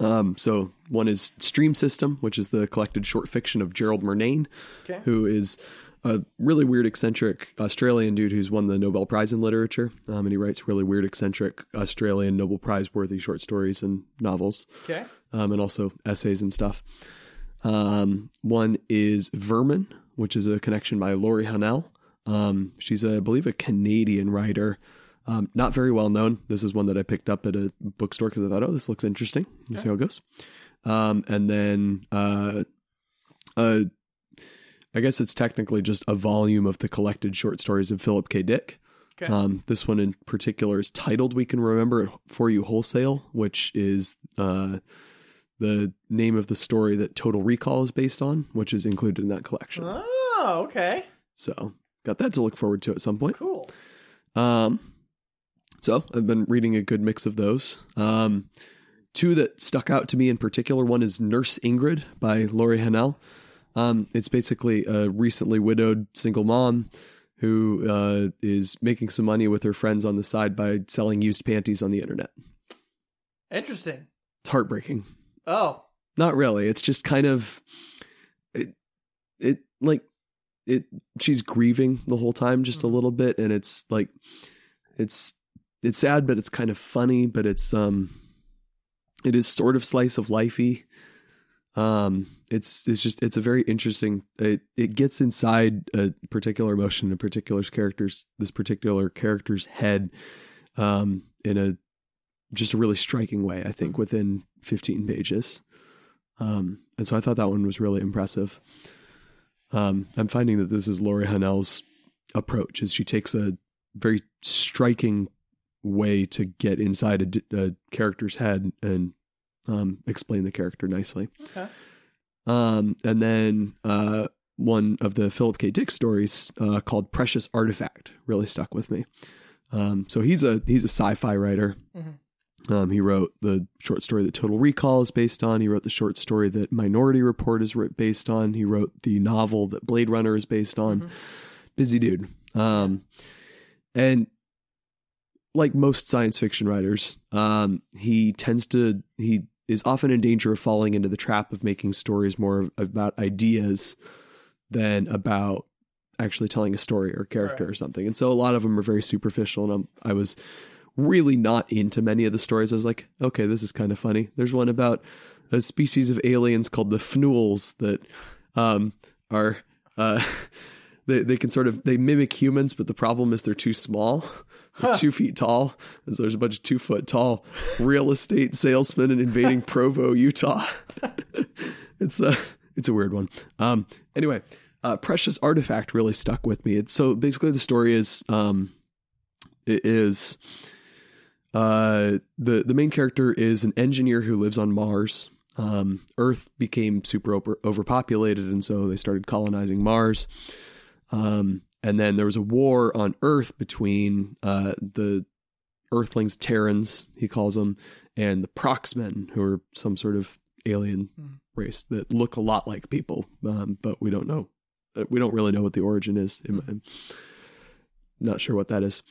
Um, so one is Stream System, which is the collected short fiction of Gerald Murnane, Okay. who is a really weird, eccentric Australian dude who's won the Nobel Prize in Literature. Um, and he writes really weird, eccentric Australian Nobel Prize worthy short stories and novels, Okay. um, and also essays and stuff. Um, one is Vermin, which is a connection by Lori Hahnel. Um, she's, a, I believe, a Canadian writer. Um, not very well known. This is one that I picked up at a bookstore because I thought, oh, this looks interesting. Let's see how it goes. Um, and then, uh, uh, I guess it's technically just a volume of the collected short stories of Philip K. Dick. Okay. Um, this one in particular is titled "We Can Remember It For You Wholesale," which is uh, the name of the story that Total Recall is based on, which is included in that collection. Oh, okay. So, got that to look forward to at some point. Cool. Um, so I've been reading a good mix of those. Um, two that stuck out to me in particular. One is Nurse Ingrid by Lori Hahnel. Um, it's basically a recently widowed single mom who uh, is making some money with her friends on the side by selling used panties on the internet. Interesting. It's heartbreaking. Oh, Not really. It's just kind of it. It like it. She's grieving the whole time, just a Mhm. little bit, and it's like it's it's sad, but it's kind of funny. But it's um, it is sort of slice of lifey. Um, it's it's just it's a very interesting. It it gets inside a particular emotion, a particular character's this particular character's head, um, in a just a really striking way. I think within 15 pages. Um, and so I thought that one was really impressive. Um, I'm finding that this is Lori Hahnel's approach, is she takes a very striking way to get inside a character's head and um, explain the character nicely. okay. Um, and then uh, one of the Philip K. Dick stories uh, called "Precious Artifact" really stuck with me. Um, so he's a he's a sci-fi writer. Mhm. Um, he wrote the short story that Total Recall is based on. He wrote the short story that Minority Report is based on. He wrote the novel that Blade Runner is based on. Mhm. Busy dude. Um, and like most science fiction writers, um, he tends to he is often in danger of falling into the trap of making stories more of- about ideas than about actually telling a story or character Right. or something. And so a lot of them are very superficial. And I'm, I was really not into many of the stories. I was like, okay, this is kind of funny. There's one about a species of aliens called the Fnools that um, are uh, they they can sort of they mimic humans, but the problem is they're too small. Huh. two feet tall. And so there's a bunch of two foot tall real estate salesmen and invading Provo, Utah. it's a it's a weird one. Um, anyway, uh, Precious Artifact really stuck with me. It's so basically the story is um, it is uh, the the main character is an engineer who lives on Mars. Um, Earth became super over, overpopulated, and so they started colonizing Mars. Um, and then there was a war on Earth between uh, the Earthlings, Terrans, he calls them, and the Proxmen, who are some sort of alien Hmm. race that look a lot like people, um, but we don't know. uh, We don't really know what the origin is. I'm- I'm not sure what that is.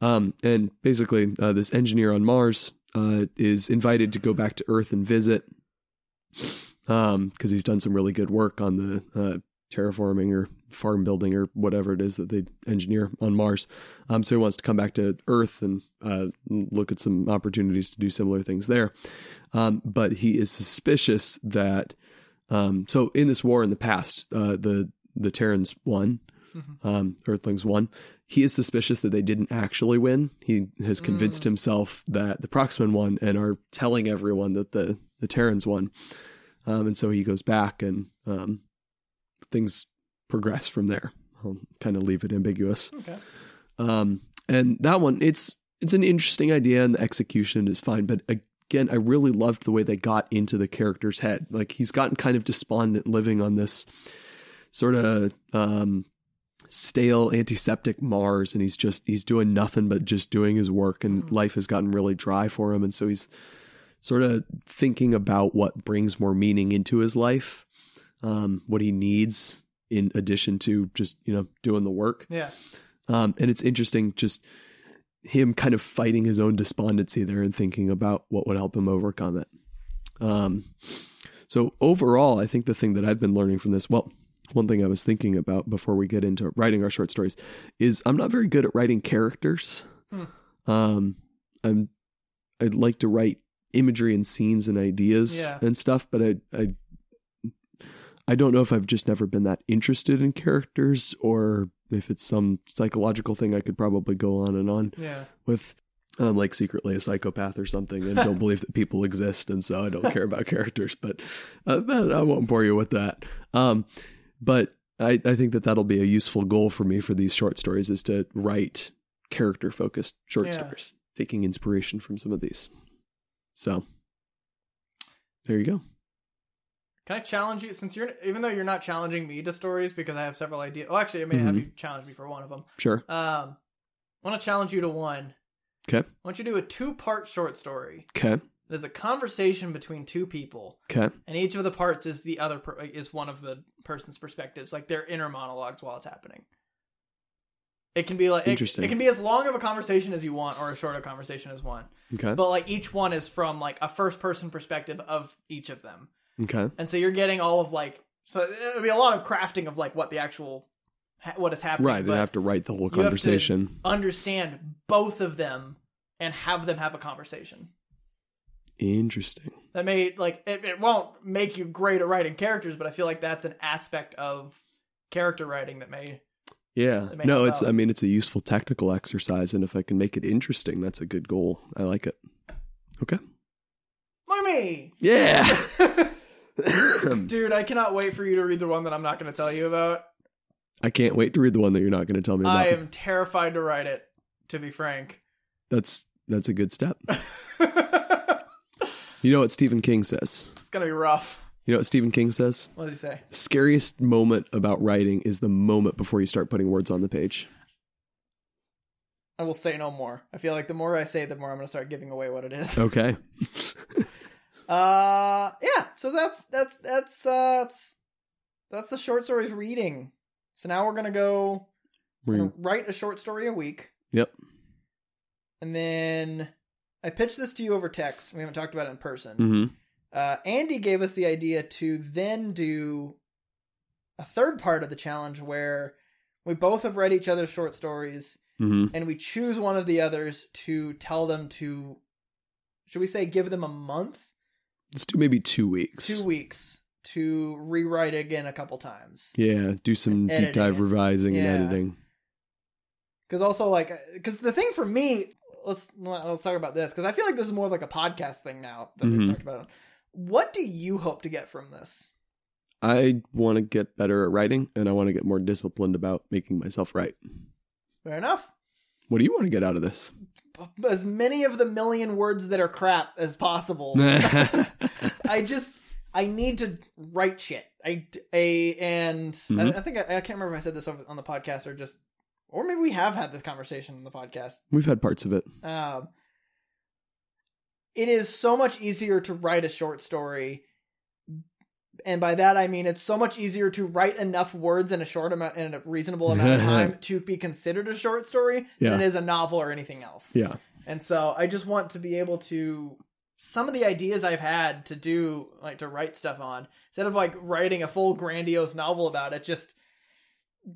Um, and basically, uh, this engineer on Mars uh, is invited to go back to Earth and visit because he's done some really good work on the uh, terraforming or farm building or whatever it is that they engineer on Mars. Um, so he wants to come back to Earth and uh, look at some opportunities to do similar things there. Um, but he is suspicious that um, so in this war in the past, uh, the the Terrans won, Mhm. um, Earthlings won, he is suspicious that they didn't actually win. He has convinced Mm. himself that the Proxmen won and are telling everyone that the the Terrans won. Um, and so he goes back and um, things progress from there. I'll kind of leave it ambiguous. Okay. Um, and that one, it's it's an interesting idea, and the execution is fine. But again, I really loved the way they got into the character's head. Like he's gotten kind of despondent, living on this sort of um, stale, antiseptic Mars, and he's just he's doing nothing but just doing his work, and Mhm. life has gotten really dry for him, and so he's sort of thinking about what brings more meaning into his life, um, what he needs in addition to just you know doing the work. Yeah. Um, and it's interesting just him kind of fighting his own despondency there and thinking about what would help him overcome it. Um, so overall, I think the thing that I've been learning from this, well, one thing I was thinking about before we get into writing our short stories is I'm not very good at writing characters. Hmm. Um, I'm, I'd like to write imagery and scenes and ideas Yeah. and stuff, but I, I, I don't know if I've just never been that interested in characters or if it's some psychological thing I could probably go on and on Yeah. with. I'm like secretly a psychopath or something and don't believe that people exist. And so I don't care about characters, but, uh, I won't bore you with that. Um, but I, I think that that'll be a useful goal for me for these short stories is to write character focused short Yeah. stories, taking inspiration from some of these. So there you go. Can I challenge you since you're even though you're not challenging me to stories because I have several ideas. Well, actually, I may have Mhm. you challenge me for one of them. Sure. Um, I want to challenge you to one. Okay. I want you to do a two-part short story. Okay. There's a conversation between two people, Okay. and each of the parts is the other per- is one of the person's perspectives, like their inner monologues while it's happening. It can be like it, Interesting. it can be as long of a conversation as you want, or as short a conversation as one. Okay. But like each one is from like a first-person perspective of each of them. Okay. and so you're getting all of like so it'll be a lot of crafting of like what the actual ha- what is happening Right. I have to write the whole you have to- conversation. understand both of them and have them have a conversation Interesting. that may like it, it won't make you great at writing characters but i feel like that's an aspect of character writing that may Yeah. May No, it's out. I mean it's a useful technical exercise and if I can make it interesting, that's a good goal. I like it. Okay. me Yeah. dude i cannot wait for you to read the one that i'm not going to tell you about I can't wait to read the one that you're not going to tell me about. i am terrified to write it to be frank That's that's a good step. You know what Stephen King says? It's going to be rough You know what Stephen King says? what does he say Scariest moment about writing is the moment before you start putting words on the page. I will say no more. I feel like the more I say, the more I'm going to start giving away what it is. Okay. Uh, yeah. So that's that's that's uh that's that's the short stories reading. So now we're gonna go we're gonna write a short story a week, Yep. and then I pitched this to you over text. We haven't talked about it in person. hmm Uh, Andy gave us the idea to then do a third part of the challenge where we both have read each other's short stories hmm and we choose one of the others to tell them to should we say give them a month Let's do maybe two weeks. two weeks to rewrite it again a couple times Yeah. Do some deep dive revising Yeah. and editing. because also like because the thing for me let's let's talk about this because i feel like this is more of like a podcast thing now that Mhm. we've talked about what do you hope to get from this I want to get better at writing and I want to get more disciplined about making myself write. fair enough What do you want to get out of this? As many of the million words that are crap as possible i just i need to write shit i a and Mhm. I, I think I, I can't remember if i said this on the podcast or just or maybe we have had this conversation on the podcast We've had parts of it. um, it is so much easier to write a short story and by that i mean it's so much easier to write enough words in a short amount in a reasonable amount of time to be considered a short story Yeah. than it is a novel or anything else Yeah. and so i just want to be able to some of the ideas i've had to do like to write stuff on instead of like writing a full grandiose novel about it just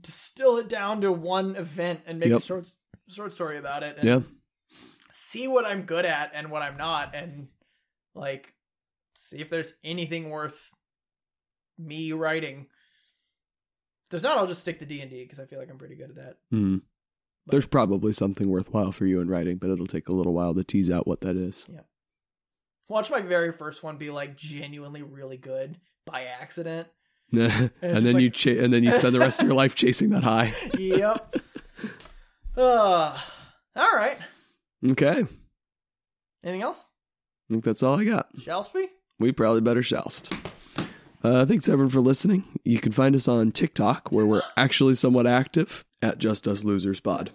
distill it down to one event and make a short short story about it and Yeah. see what I'm good at and what I'm not, and like see if there's anything worth me writing. If there's not, I'll just stick to D and D because I feel like I'm pretty good at that. Mm. There's probably something worthwhile for you in writing, but it'll take a little while to tease out what that is. Yeah. Watch my very first one be like genuinely really good by accident. and just then like- you cha- and then you spend the rest of your life chasing that high. yep. Uh, all right. Okay, Anything else? I think that's all I got. Shall we? We probably better joust. Uh, thanks everyone for listening. You can find us on TikTok where we're actually somewhat active at Just Us Losers Pod.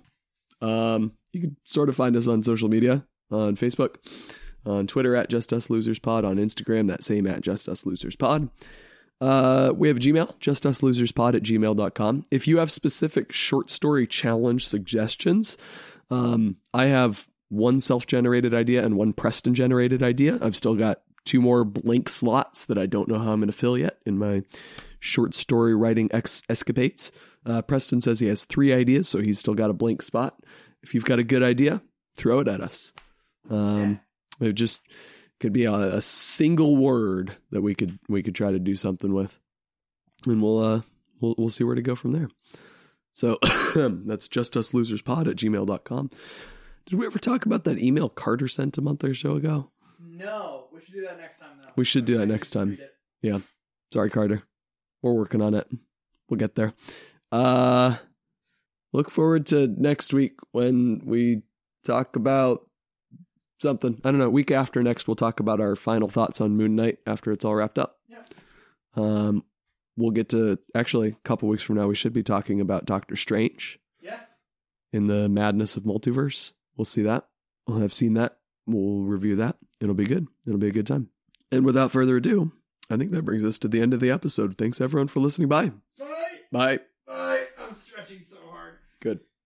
Um, you can sort of find us on social media on Facebook, on Twitter at Just Us Losers Pod, on Instagram that same at Just Us Losers Pod. Uh, we have a Gmail, justuslosers.pod at gmail.com. If you have specific short story challenge suggestions, um, I have one self generated idea and one Preston generated idea. I've still got two more blank slots that I don't know how I'm going to fill yet in my short story writing ex- escapades. Uh, Preston says he has three ideas, so he's still got a blank spot. If you've got a good idea, throw it at us. Um, it just could be a, a single word that we could we could try to do something with, and we'll uh we'll we'll see where to go from there. So that's just us losers pod at gmail.com. Did we ever talk about that email Carter sent a month or so ago? No. We should do that next time, though. We should do that next time. Yeah. Sorry, Carter. We're working on it. We'll get there. Uh look forward to next week when we talk about something. I don't know. Week after next we'll talk about our final thoughts on Moon Knight after it's all wrapped up. Yeah. Um we'll get to actually a couple weeks from now we should be talking about Doctor Strange Yeah. in the madness of multiverse. We'll see that. We'll have seen that. We'll review that. It'll be good. It'll be a good time. And without further ado, I think that brings us to the end of the episode. Thanks everyone for listening. Bye. Bye. Bye. Bye. I'm stretching so hard.